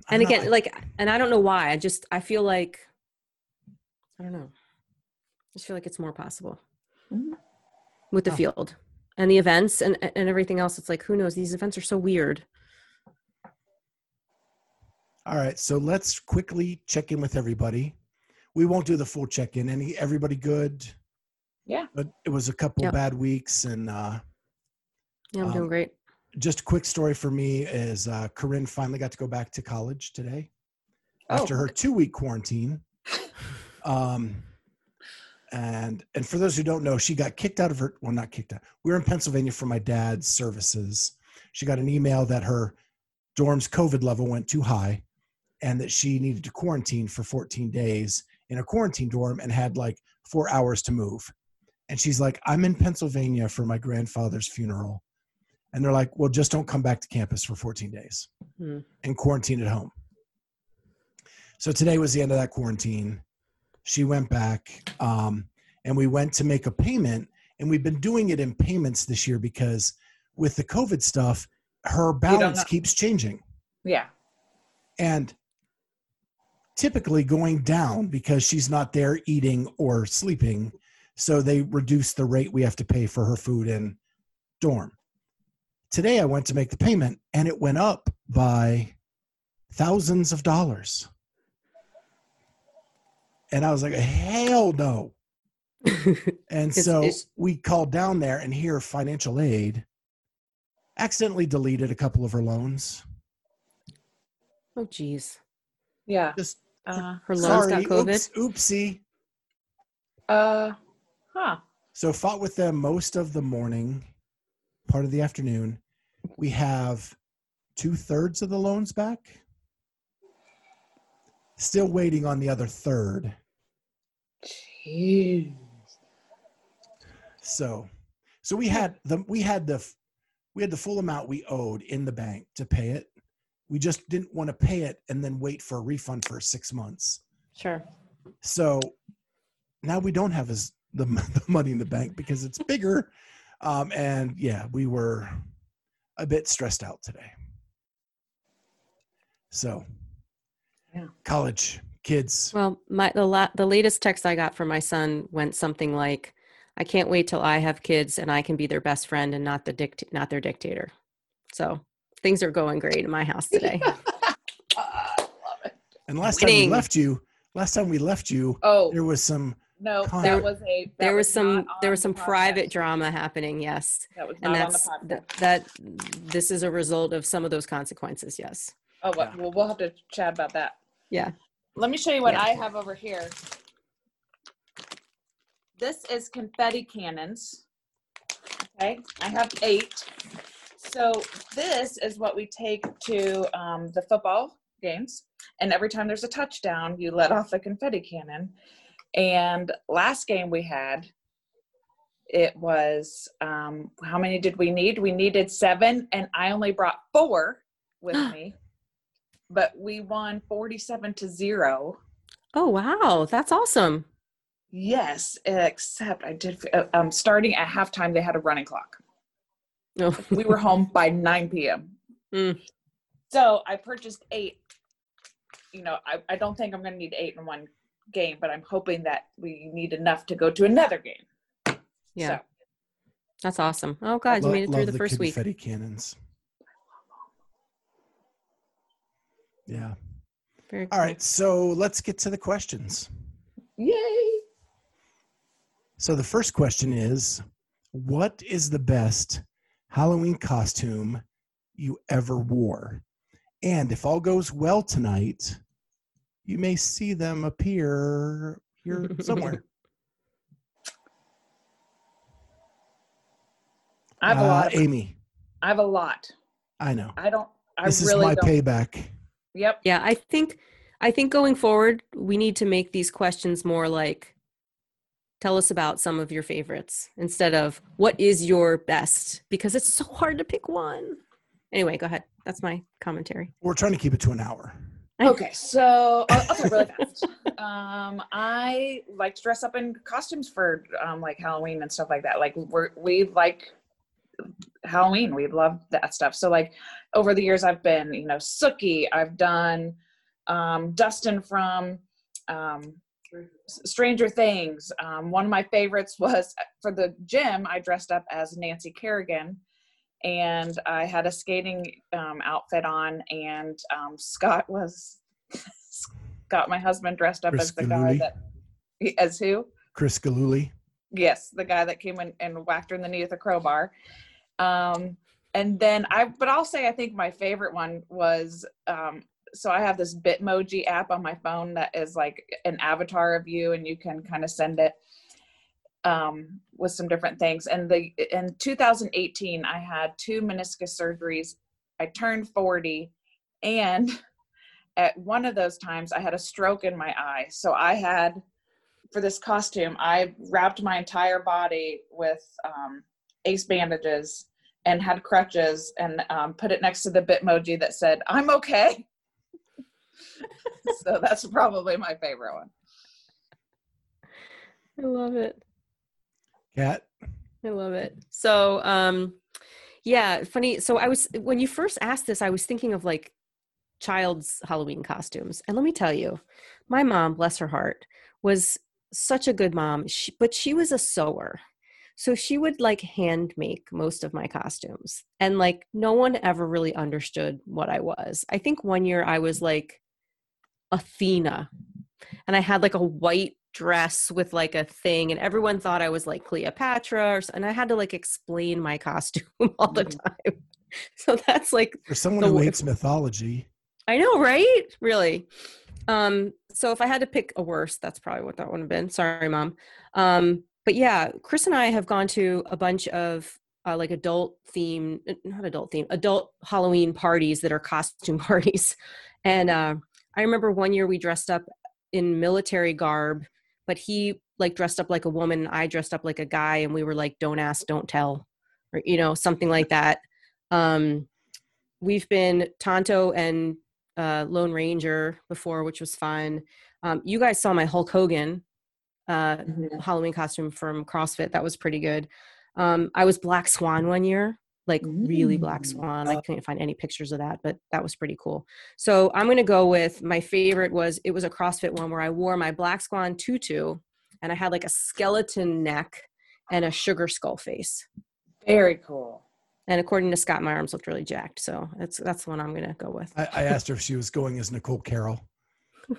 I'm and not- again like and i don't know why i just i feel like i don't know. I just feel like it's more possible. Mhm. with the Huh. field and the events and and everything else it's like who knows? These events are so weird all right so let's quickly check in with everybody we won't do the full check-in any everybody good Yeah. but it was a couple Yep. bad weeks and uh yeah i'm Um, doing great just a quick story for me is uh, Corinne finally got to go back to college today Oh, after her two week quarantine. Um, and and for those who don't know, she got kicked out of her. Well, not kicked out. We were in Pennsylvania for my dad's services. She got an email that her dorm's COVID level went too high, and that she needed to quarantine for 14 days in a quarantine dorm and had like four hours to move. And she's like, "I'm in Pennsylvania for my grandfather's funeral." And they're like, well, just don't come back to campus for 14 days Hmm. and quarantine at home. So today was the end of that quarantine. She went back um, and we went to make a payment. And we've been doing it in payments this year because with the COVID stuff, her balance keeps changing. Yeah. And typically going down because she's not there eating or sleeping. So they reduce the rate we have to pay for her food and dorm. Today I went to make the payment and it went up by thousands of dollars. And I was like, hell no. And It's- so it's- we called down there and here financial aid accidentally deleted a couple of her loans. oh, geez. Yeah. Just Uh, Her loans sorry, got COVID. oops, oopsie. uh, huh. So fought with them most of the morning, part of the afternoon. We have two thirds of the loans back. Still waiting on the other third. Jeez. So, so we had the we had the we had the full amount we owed in the bank to pay it. We just didn't want to pay it and then wait for a refund for six months. Sure. So now we don't have as the, the money in the bank because it's bigger. Um, and yeah, we were a bit stressed out today. So Yeah. college kids. Well, my the la- the latest text I got from my son went something like, "I can't wait till I have kids and I can be their best friend and not the dict- not their dictator." So things are going great in my house today. I love it. And last time we left you, last time we left you, Oh there was some no, Con- that was a. that there was some there on was the some private podcast. drama happening. Yes, That was and not on the that's podcast. that, that. This is a result of some of those consequences. Yes. Oh, well, Yeah. well, we'll have to chat about that. Yeah. Let me show you what Yeah. I have over here. This is confetti cannons. Okay, I have eight. So this is what we take to um, the football games. And every time there's a touchdown, you let off a confetti cannon. And last game we had, it was um, how many did we need? We needed seven, and I only brought four with me. But we won 47 to zero. Oh wow, that's awesome. Yes, except I did. uh, Um, starting at halftime, they had a running clock. No. We were home by 9 p.m. Mm. So I purchased eight. You know, I, I don't think I'm going to need eight in one game, but I'm hoping that we need enough to go to another game. yeah, So, that's awesome. Oh god, you made it through love the first week. confetti cannons. Yeah. Very All cool. right. So let's get to the questions. yay! So the first question is What is the best Halloween costume you ever wore? And if all goes well tonight, you may see them appear here somewhere. I have a Uh, lot. Of, Amy, I have a lot. I know. I don't. I this really is my don't. payback. Yep. Yeah, I think I think going forward, we need to make these questions more like tell us about some of your favorites instead of what is your best because it's so hard to pick one. Anyway, go ahead. That's my commentary. We're trying to keep it to an hour. Okay, so I'll, I'll talk really fast. Um, I like to dress up in costumes for um, like Halloween and stuff like that. Like we're, we like Halloween. We love that stuff. So like over the years, I've been you know Sookie. I've done um, Dustin from um, S- Stranger Things. Um, one of my favorites was for the gym. I dressed up as Nancy Kerrigan and I had a skating um, outfit on, and um, Scott was Scott, my husband, dressed up Chris as the guy that as who? Chris Gillooly. Yes, the guy that came in and whacked her in the knee with a crowbar. Um, and then I, but I'll say I think my favorite one was. Um, so I have this Bitmoji app on my phone that is like an avatar of you, and you can kind of send it um, with some different things. And the in 2018, I had two meniscus surgeries. I turned 40, and at one of those times, I had a stroke in my eye. So I had for this costume, I wrapped my entire body with um, ace bandages and had crutches and um, put it next to the Bitmoji that said, I'm okay. so that's probably my favorite one. I love it. Kat. I love it. So, um, yeah, funny. So I was when you first asked this, I was thinking of like child's Halloween costumes. And let me tell you, my mom, bless her heart, was such a good mom, she, but she was a sewer. So she would like hand make most of my costumes. And like no one ever really understood what I was. I think one year I was like Athena and I had like a white dress with like a thing and everyone thought I was like Cleopatra or, and I had to like explain my costume all the Mhm. time. So that's like For someone The who hates mythology, I know, right? Really. Um, so if I had to pick a worse, that's probably what that would have been. Sorry, mom. Um, but yeah, Chris and I have gone to a bunch of uh, like adult theme, not adult theme, adult Halloween parties that are costume parties. And uh, I remember one year we dressed up in military garb, but he like dressed up like a woman, I dressed up like a guy, and we were like, "Don't ask, don't tell," or you know, something like that. Um, we've been Tonto and uh, Lone Ranger before, which was fun. Um, you guys saw my Hulk Hogan uh, Mhm. Halloween costume from CrossFit. That was pretty good. Um, I was Black Swan one year, like really Black Mm. Swan. I couldn't find any pictures of that, but that was pretty cool. So I'm going to go with my favorite was it was a CrossFit one where I wore my Black Swan tutu and I had like a skeleton neck and a sugar skull face. Very cool. And according to Scott, my arms looked really jacked. So that's that's the one I'm going to go with. I, I asked her if she was going as Nicole Carroll.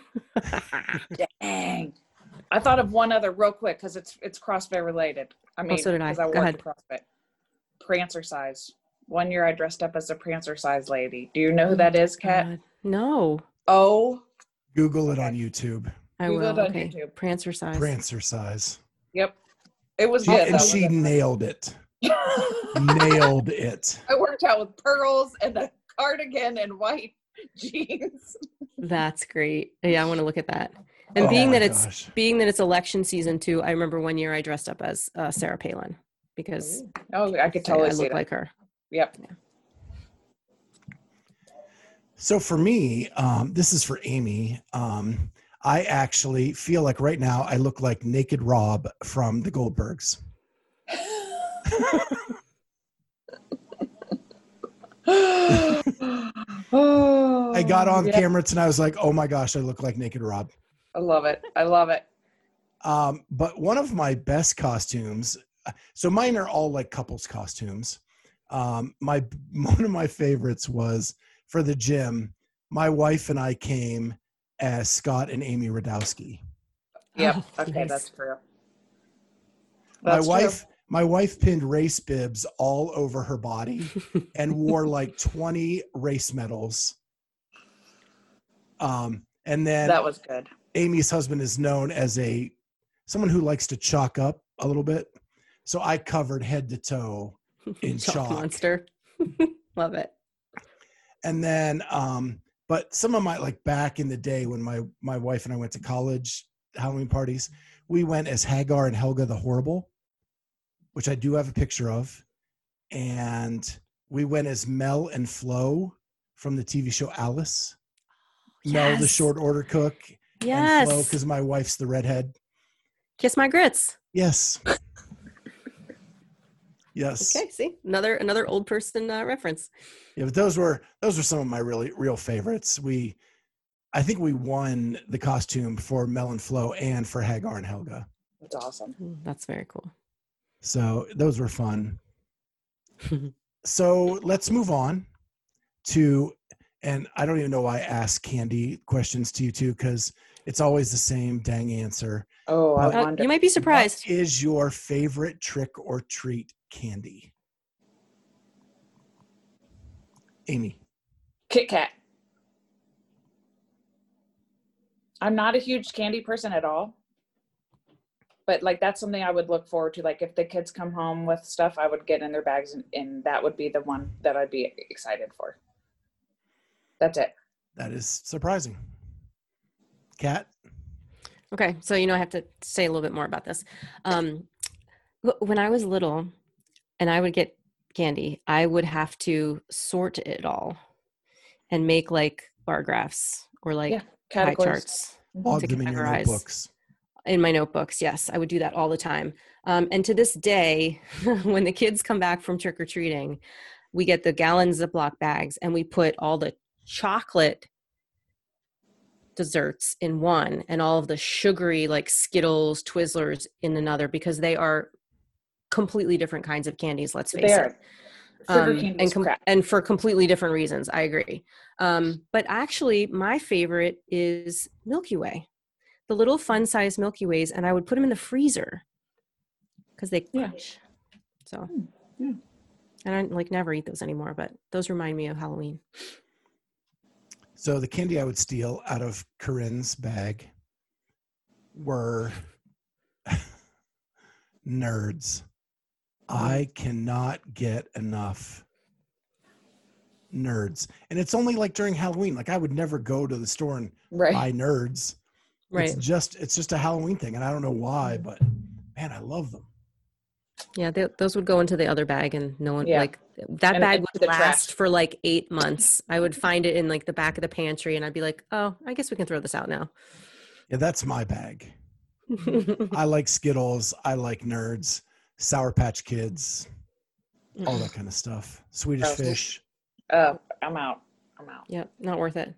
Dang. I thought of one other real quick because it's it's CrossFit related. I mean, Oh, so did I. 'cause I Go ahead. CrossFit. Prancercise. One year I dressed up as a prancercise lady. Do you know who that is, Kat? God, no, Oh, Google it on YouTube. I Google it will. on Okay. YouTube. Prancercise. Prancer size. yep. It was She, good. and she wasn't nailed it. it? Nailed it. I worked out with pearls and a cardigan and white jeans. That's great. Yeah, I want to look at that. And Oh being my that it's gosh. being that it's election season too, I remember one year I dressed up as uh, Sarah Palin because Oh, I could totally I see look like her. Yep. So for me, um, this is for Amy. Um, I actually feel like right now I look like Naked Rob from the Goldbergs. oh, I got on yeah. camera tonight. I was like, oh my gosh, I look like Naked Rob. I love it. I love it. Um, but one of my best costumes, so mine are all like couples costumes. Um, my one of my favorites was for the gym. My wife and I came as Scott and Amy Radowski. Yep. Oh, okay, nice. that's true. my That's true. wife, my wife pinned race bibs all over her body and wore like 20 race medals. Um, and then That was good. Amy's husband is known as a someone who likes to chalk up a little bit. So I covered head to toe. In Chalk chalk. monster. Love it. And then um but some of my like back in the day when my my wife and I went to college Halloween parties, we went as Hagar and Helga the Horrible, which I do have a picture of. And we went as Mel and Flo from the TV show Alice. Mel the short order cook Yes. Flo because my wife's the redhead. Kiss my grits. Yes. yes. Okay, see another another old person uh, reference. Yeah, but those were those were some of my really real favorites. We, I think we won the costume for Mel and Flo and for Hagar and Helga. That's awesome. That's very cool. So those were fun. so let's move on to, and I don't even know why I ask Candy questions to you too, because it's always the same dang answer. Oh, I Uh, wonder. you might be surprised. What is your favorite trick or treat candy? Amy. Kit Kat. I'm not a huge candy person at all. But like that's something I would look forward to. Like if the kids come home with stuff, I would get in their bags and, and that would be the one that I'd be excited for. That's it. That is surprising. Kat. Okay, so you know I have to say a little bit more about this. Um, when I was little, and I would get candy, I would have to sort it all and make like bar graphs or like Yeah, pie charts Log to them in categorize. notebooks. in my notebooks. Yes, I would do that all the time. Um, and to this day, when the kids come back from trick or treating, we get the gallon Ziploc bags and we put all the chocolate desserts in one and all of the sugary like Skittles, Twizzlers in another because they are completely different kinds of candies, let's face They it. are. Sugar Um, and com- and for completely different reasons. I agree. Um, but actually, my favorite is Milky Way, the little fun size Milky Ways, and I would put them in the freezer because they Yeah. crunch. So, Hmm, yeah. and I like never eat those anymore. But those remind me of Halloween. So the candy I would steal out of Corinne's bag were nerds. I mm-hmm. cannot get enough nerds. And it's only like during Halloween. Like I would never go to the store and Right. buy nerds. Right? It's just it's just a Halloween thing. And I don't know why, mm-hmm. but man, I love them. Yeah, they, those would go into the other bag, and no one Yeah. like that And bag would the last trash. for like eight months. I would find it in like the back of the pantry, and I'd be like, "Oh, I guess we can throw this out now." Yeah, that's my bag. I like Skittles. I like nerds, Sour Patch Kids, all that kind of stuff. Swedish so- fish. Uh, I'm out. I'm out. Yep, not worth it.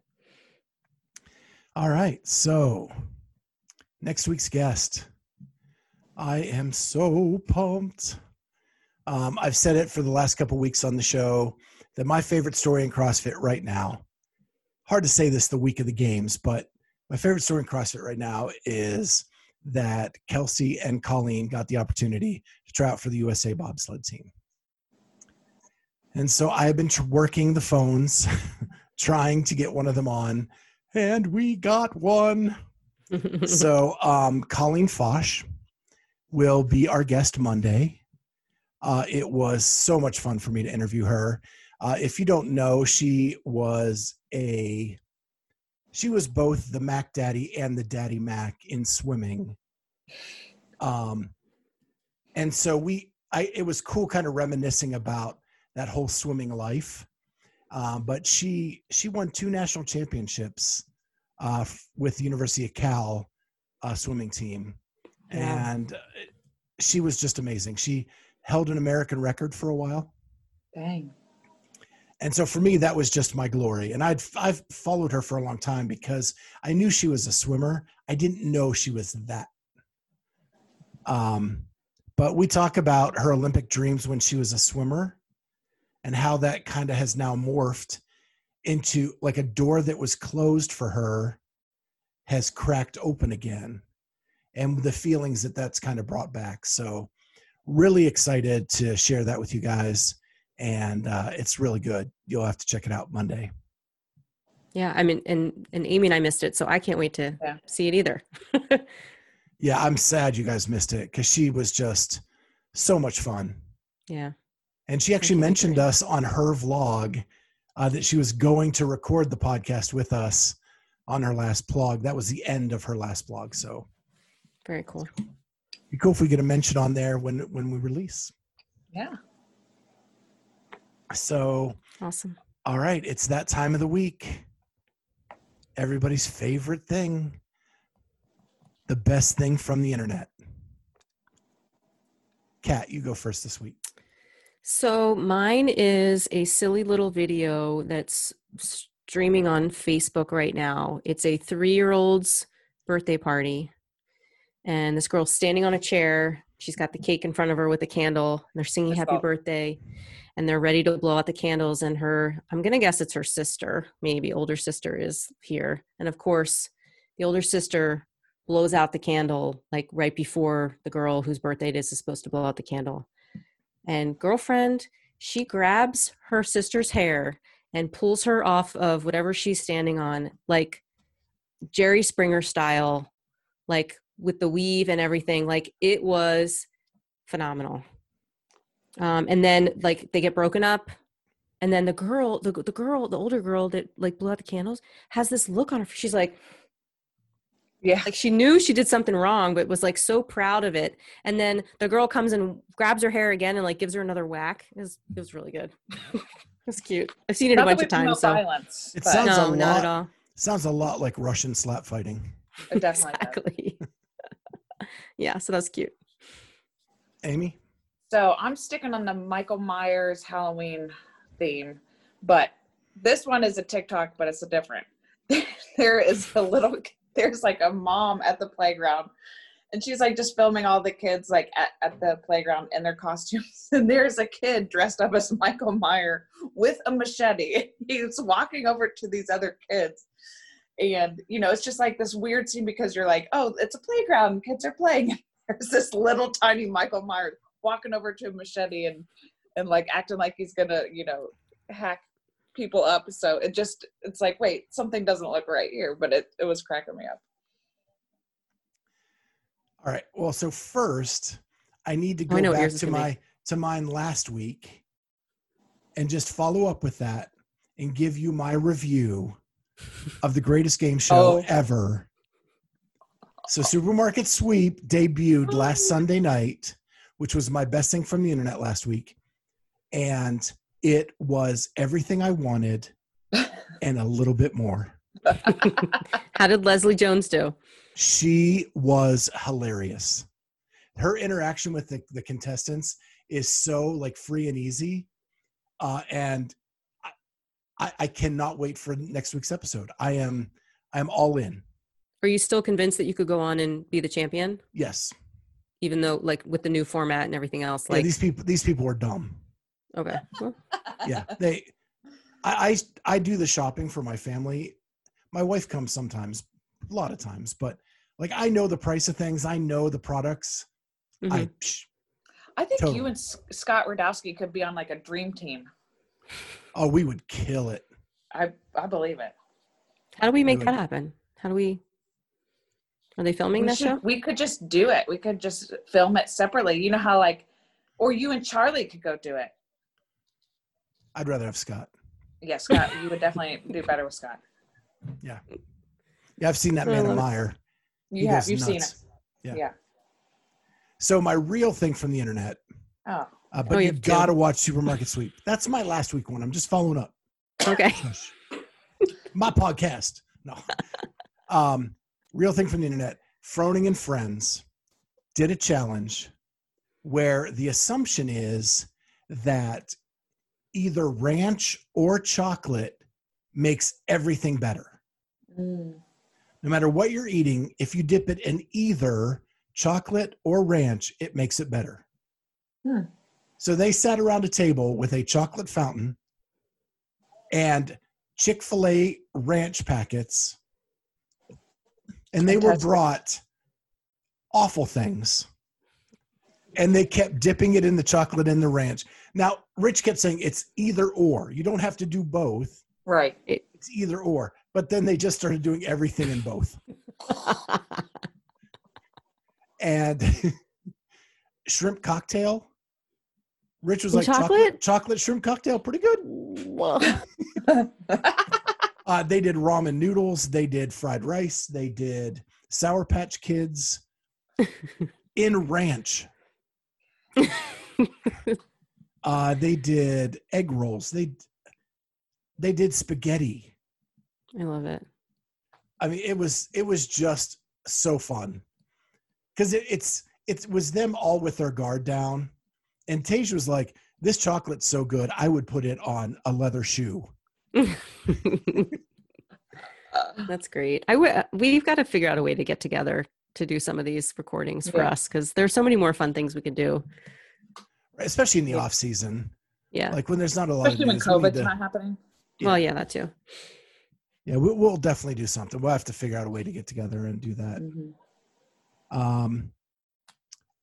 All right. So, next week's guest. I am so pumped. Um, I've said it for the last couple weeks on the show that my favorite story in CrossFit right now, hard to say this the week of the games, but my favorite story in CrossFit right now is that Kelsey and Colleen got the opportunity to try out for the USA bobsled team. And so I have been working the phones, trying to get one of them on, and we got one. so um, Colleen Fotsch will be our guest Monday. Uh, it was so much fun for me to interview her. Uh, if you don't know, she was a she was both the Mac Daddy and the Daddy Mac in swimming. Um, and so we, I it was cool, kind of reminiscing about that whole swimming life. Um, but she she won two national championships uh, with the University of Cal uh, swimming team, Yeah. and uh, she was just amazing. She held an American record for a while, Dang. And so for me that was just my glory. And I'd I've followed her for a long time because I knew she was a swimmer. I didn't know she was that. Um, but we talk about her Olympic dreams when she was a swimmer, and how that kind of has now morphed into like a door that was closed for her has cracked open again and the feelings that that's kind of brought back so really excited to share that with you guys and uh, it's really good you'll have to check it out monday yeah, I mean, and and Amy and I missed it, so I can't wait to Yeah. see it either. yeah i'm sad you guys missed it because she was just so much fun yeah, and she actually mentioned us on her vlog uh, that she was going to record the podcast with us on her last blog that was the end of her last blog so very cool. be cool if we get a mention on there when when we release Yeah. So Awesome. all right it's that time of the week everybody's favorite thing the best thing from the internet kat you go first this week So mine is a silly little video that's streaming on Facebook right now. It's a three-year-old's birthday party, and this girl's standing on a chair. She's got the cake in front of her with a candle. And they're singing That's "Happy. Birthday," and they're ready to blow out the candles. And her, I'm gonna guess it's her sister, maybe older sister, is here. And of course, the older sister blows out the candle like right before the girl whose birthday it is is supposed to blow out the candle and girlfriend she grabs her sister's hair and pulls her off of whatever she's standing on like jerry springer style like with the weave and everything like it was phenomenal. Um, and then like they get broken up and then the girl the, the girl the older girl that like blew out the candles has this look on her she's like Yeah. like she knew she did something wrong but was like so proud of it. And then the girl comes and grabs her hair again and like gives her another whack. It was, it was really good. It's cute. I've seen it Not a bunch of times promote so. violence. It sounds no a not lot- at all. sounds a lot like russian slap fighting. It definitely does. exactly yeah so that's cute amy So I'm sticking on the Michael Myers Halloween theme, but this one is a TikTok, but it's a different. there is a little. There's like a mom at the playground, and she's like just filming all the kids like at, at the playground in their costumes. And there's a kid dressed up as Michael Meyer with a machete. He's walking over to these other kids. And you know, it's just like this weird scene because you're like, oh, it's a playground, kids are playing. There's this little tiny Michael Myers walking over to a machete and and like acting like he's gonna, you know, hack people up. So it just it's like, wait, something doesn't look right here, but it, it was cracking me up. All right. Well, so first, I need to Oh, go know what back to gonna be. my to mine last week and just follow up with that and give you my review of the greatest game show Oh. ever. So Supermarket Sweep debuted last Sunday night, which was my best thing from the internet last week. And it was everything I wanted and a little bit more. How did Leslie Jones do? She was hilarious. Her interaction with the, the contestants is so like free and easy. Uh, and I, I, I cannot wait for next week's episode. I am I am all in. Are you still convinced that you could go on and be the champion, Yes. even though like with the new format and everything else? yeah, Like, these people these people are dumb. okay, well, Yeah. They I, I I do the shopping for my family. My wife comes sometimes, a lot of times, but like I know the price of things, I know the products. I mhm. psh, I think you and S- Scott Radowski could be on like a dream team. Oh, we would kill it. I I believe it. how do we make would- that happen? How do we? Are they filming we, that should- show? we could just do it. We could just film it separately. You know how like, or you and Charlie could go do it. I'd rather have Scott. Yeah, Scott, you would definitely do better with Scott. Yeah, yeah, I've seen that I man love it. Meyer. You He have. You've seen it. Yeah. Yeah. So my real thing from the internet, Oh. Uh, but you you have got to watch Supermarket Sweep. That's my last week one. I'm just following up. Okay. My podcast. No. Um, real thing from the internet. Froning and friends did a challenge where the assumption is that either ranch or chocolate makes everything better. Mm. No matter what you're eating, if you dip it in either chocolate or ranch, it makes it better. Hmm. So they sat around a table with a chocolate fountain and Chick fil A ranch packets, and they were brought awful things. And they kept dipping it in the chocolate and the ranch. Now, Rich kept saying it's either or. You don't have to do both Right. it's either or. But then they just started doing everything in both. And shrimp cocktail. Rich was like chocolate? chocolate? chocolate shrimp cocktail, pretty good. Uh, they did ramen noodles. They did fried rice. They did Sour Patch Kids in ranch. Uh, they did egg rolls. They they did spaghetti. I love it. I mean, it was it was just so fun because it, it's it was them all with their guard down, and Tage was like, "This chocolate's so good, I would put it on a leather shoe." That's great. I w- we've got to figure out a way to get together to do some of these recordings for Yeah. us because there's so many more fun things we could do. right? Especially in the Yeah. off season, Yeah. like when there's not a lot Especially of when news. we need COVID's to- not happening. Well, yeah, that too. yeah, we, we'll definitely do something. We'll have to figure out a way to get together and do that. Mhm. Um,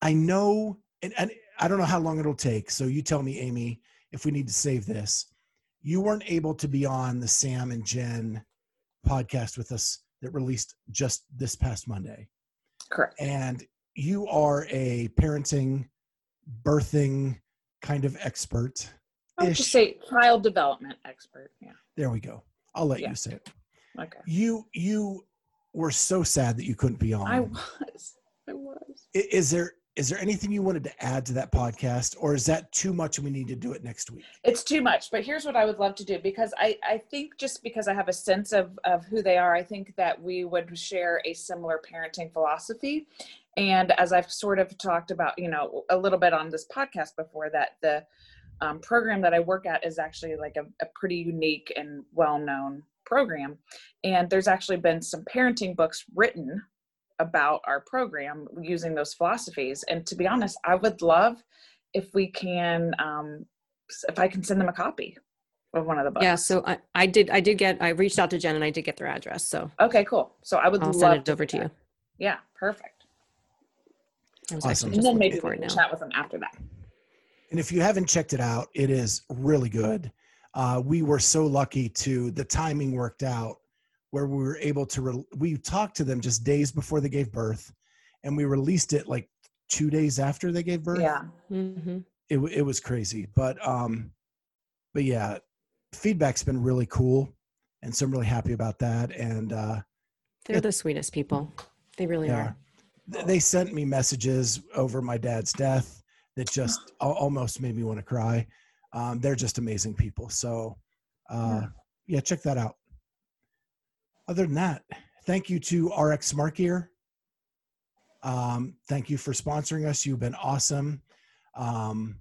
I know, and, and I don't know how long it'll take. So you tell me, Amy, if we need to save this. You weren't able to be on the Sam and Jen podcast with us that released just this past Monday. Correct. And you are a parenting, birthing kind of expert. I would just say child development expert. Yeah. There we go. I'll let Yeah. you say it. Okay. You you were so sad that you couldn't be on. I was. I was. Is there is there anything you wanted to add to that podcast or is that too much and we need to do it next week It's too much, but here's what I would love to do because I, I think just because I have a sense of, of who they are, I think that we would share a similar parenting philosophy. And as I've sort of talked about, you know, a little bit on this podcast before, that the um, program that I work at is actually like a, a pretty unique and well known program. And there's actually been some parenting books written about our program using those philosophies. And to be honest, I would love if we can, um, if I can send them a copy of one of the books. Yeah, so I, I did I did get I reached out to Jen and I did get their address. So okay, cool. So I would I'll love send it to over do to you. that. Yeah, perfect. Awesome. And then maybe we can now. chat with them after that. And if you haven't checked it out, it is really good. Uh, we were so lucky to the timing worked out where we were able to re- we talked to them just days before they gave birth, and we released it like two days after they gave birth. Yeah. hmm it it was crazy, but um, but yeah, feedback's been really cool, and so I'm really happy about that. And uh, They're Yeah. the sweetest people. They really They are. are. they sent me messages over my dad's death that just almost made me want to cry. Um, they're just amazing people. So, uh, yeah, check that out. Other than that, thank you to RX Smart Gear. Um, thank you for sponsoring us. You've been awesome. Um,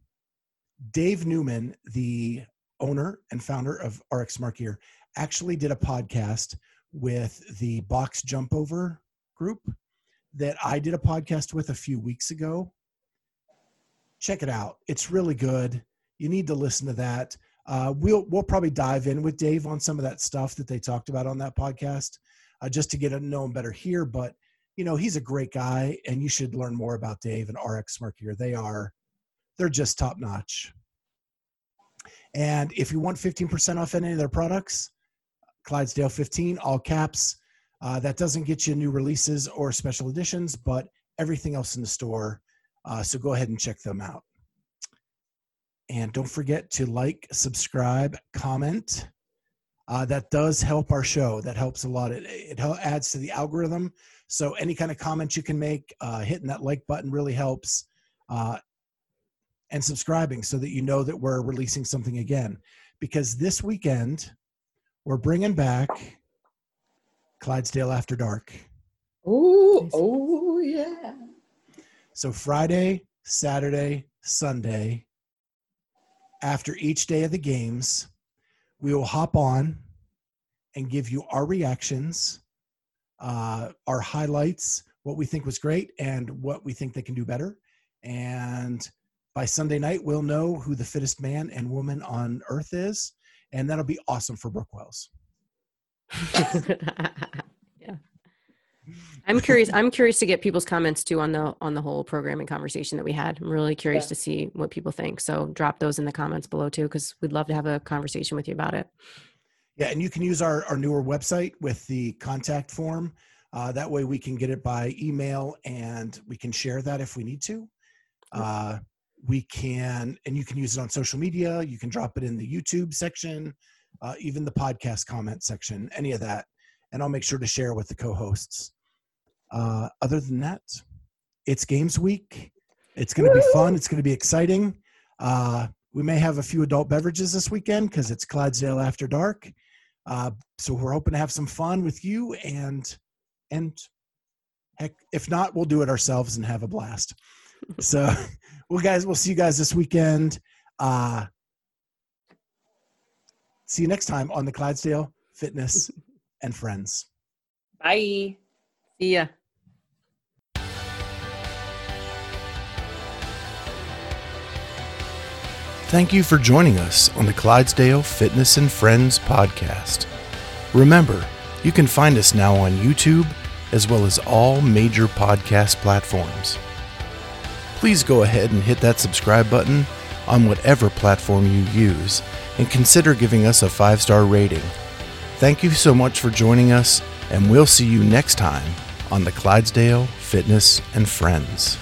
Dave Newman, the owner and founder of RX Smart Gear, actually did a podcast with the Box Jump Over group that I did a podcast with a few weeks ago. Check it out. It's really good. You need to listen to that. Uh, we'll we'll probably dive in with Dave on some of that stuff that they talked about on that podcast, uh, just to get to know him better here. But you know, he's a great guy, and you should learn more about Dave and RX Gear. They are they're just top notch. And if you want 15% off any of their products, Clydesdale 15, all caps. Uh, that doesn't get you new releases or special editions, but everything else in the store. Uh, so go ahead and check them out. And don't forget to like, subscribe, comment. Uh, that does help our show. That helps a lot. It, it adds to the algorithm. So any kind of comment you can make, uh, hitting that like button really helps. Uh, and subscribing so that you know that we're releasing something again. Because this weekend, we're bringing back Clydesdale After Dark. Oh, oh yeah. So Friday, Saturday, Sunday, after each day of the games, we will hop on and give you our reactions, uh, our highlights, what we think was great, and what we think they can do better. And by Sunday night, we'll know who the fittest man and woman on earth is, and that'll be awesome for Brookwells. I'm curious. I'm curious to get people's comments too on the on the whole programming conversation that we had. I'm really curious Yeah. to see what people think. So drop those in the comments below too, because we'd love to have a conversation with you about it. Yeah, and you can use our, our newer website with the contact form. Uh, that way we can get it by email and we can share that if we need to. Uh, we can, and you can use it on social media. You can drop it in the YouTube section, uh, even the podcast comment section, any of that. And I'll make sure to share with the co hosts. Uh, other than that, it's games week. It's going to be fun. It's going to be exciting. Uh, we may have a few adult beverages this weekend because it's Clydesdale After Dark. Uh, so we're hoping to have some fun with you and and heck, if not, we'll do it ourselves and have a blast. So, well, guys, we'll see you guys this weekend. Uh, see you next time on the Clydesdale Fitness and Friends. Bye. See ya. Thank you for joining us on the Clydesdale Fitness and Friends podcast. Remember, you can find us now on YouTube as well as all major podcast platforms. Please go ahead and hit that subscribe button on whatever platform you use and consider giving us a five star rating. Thank you so much for joining us, and we'll see you next time on the Clydesdale Fitness and Friends.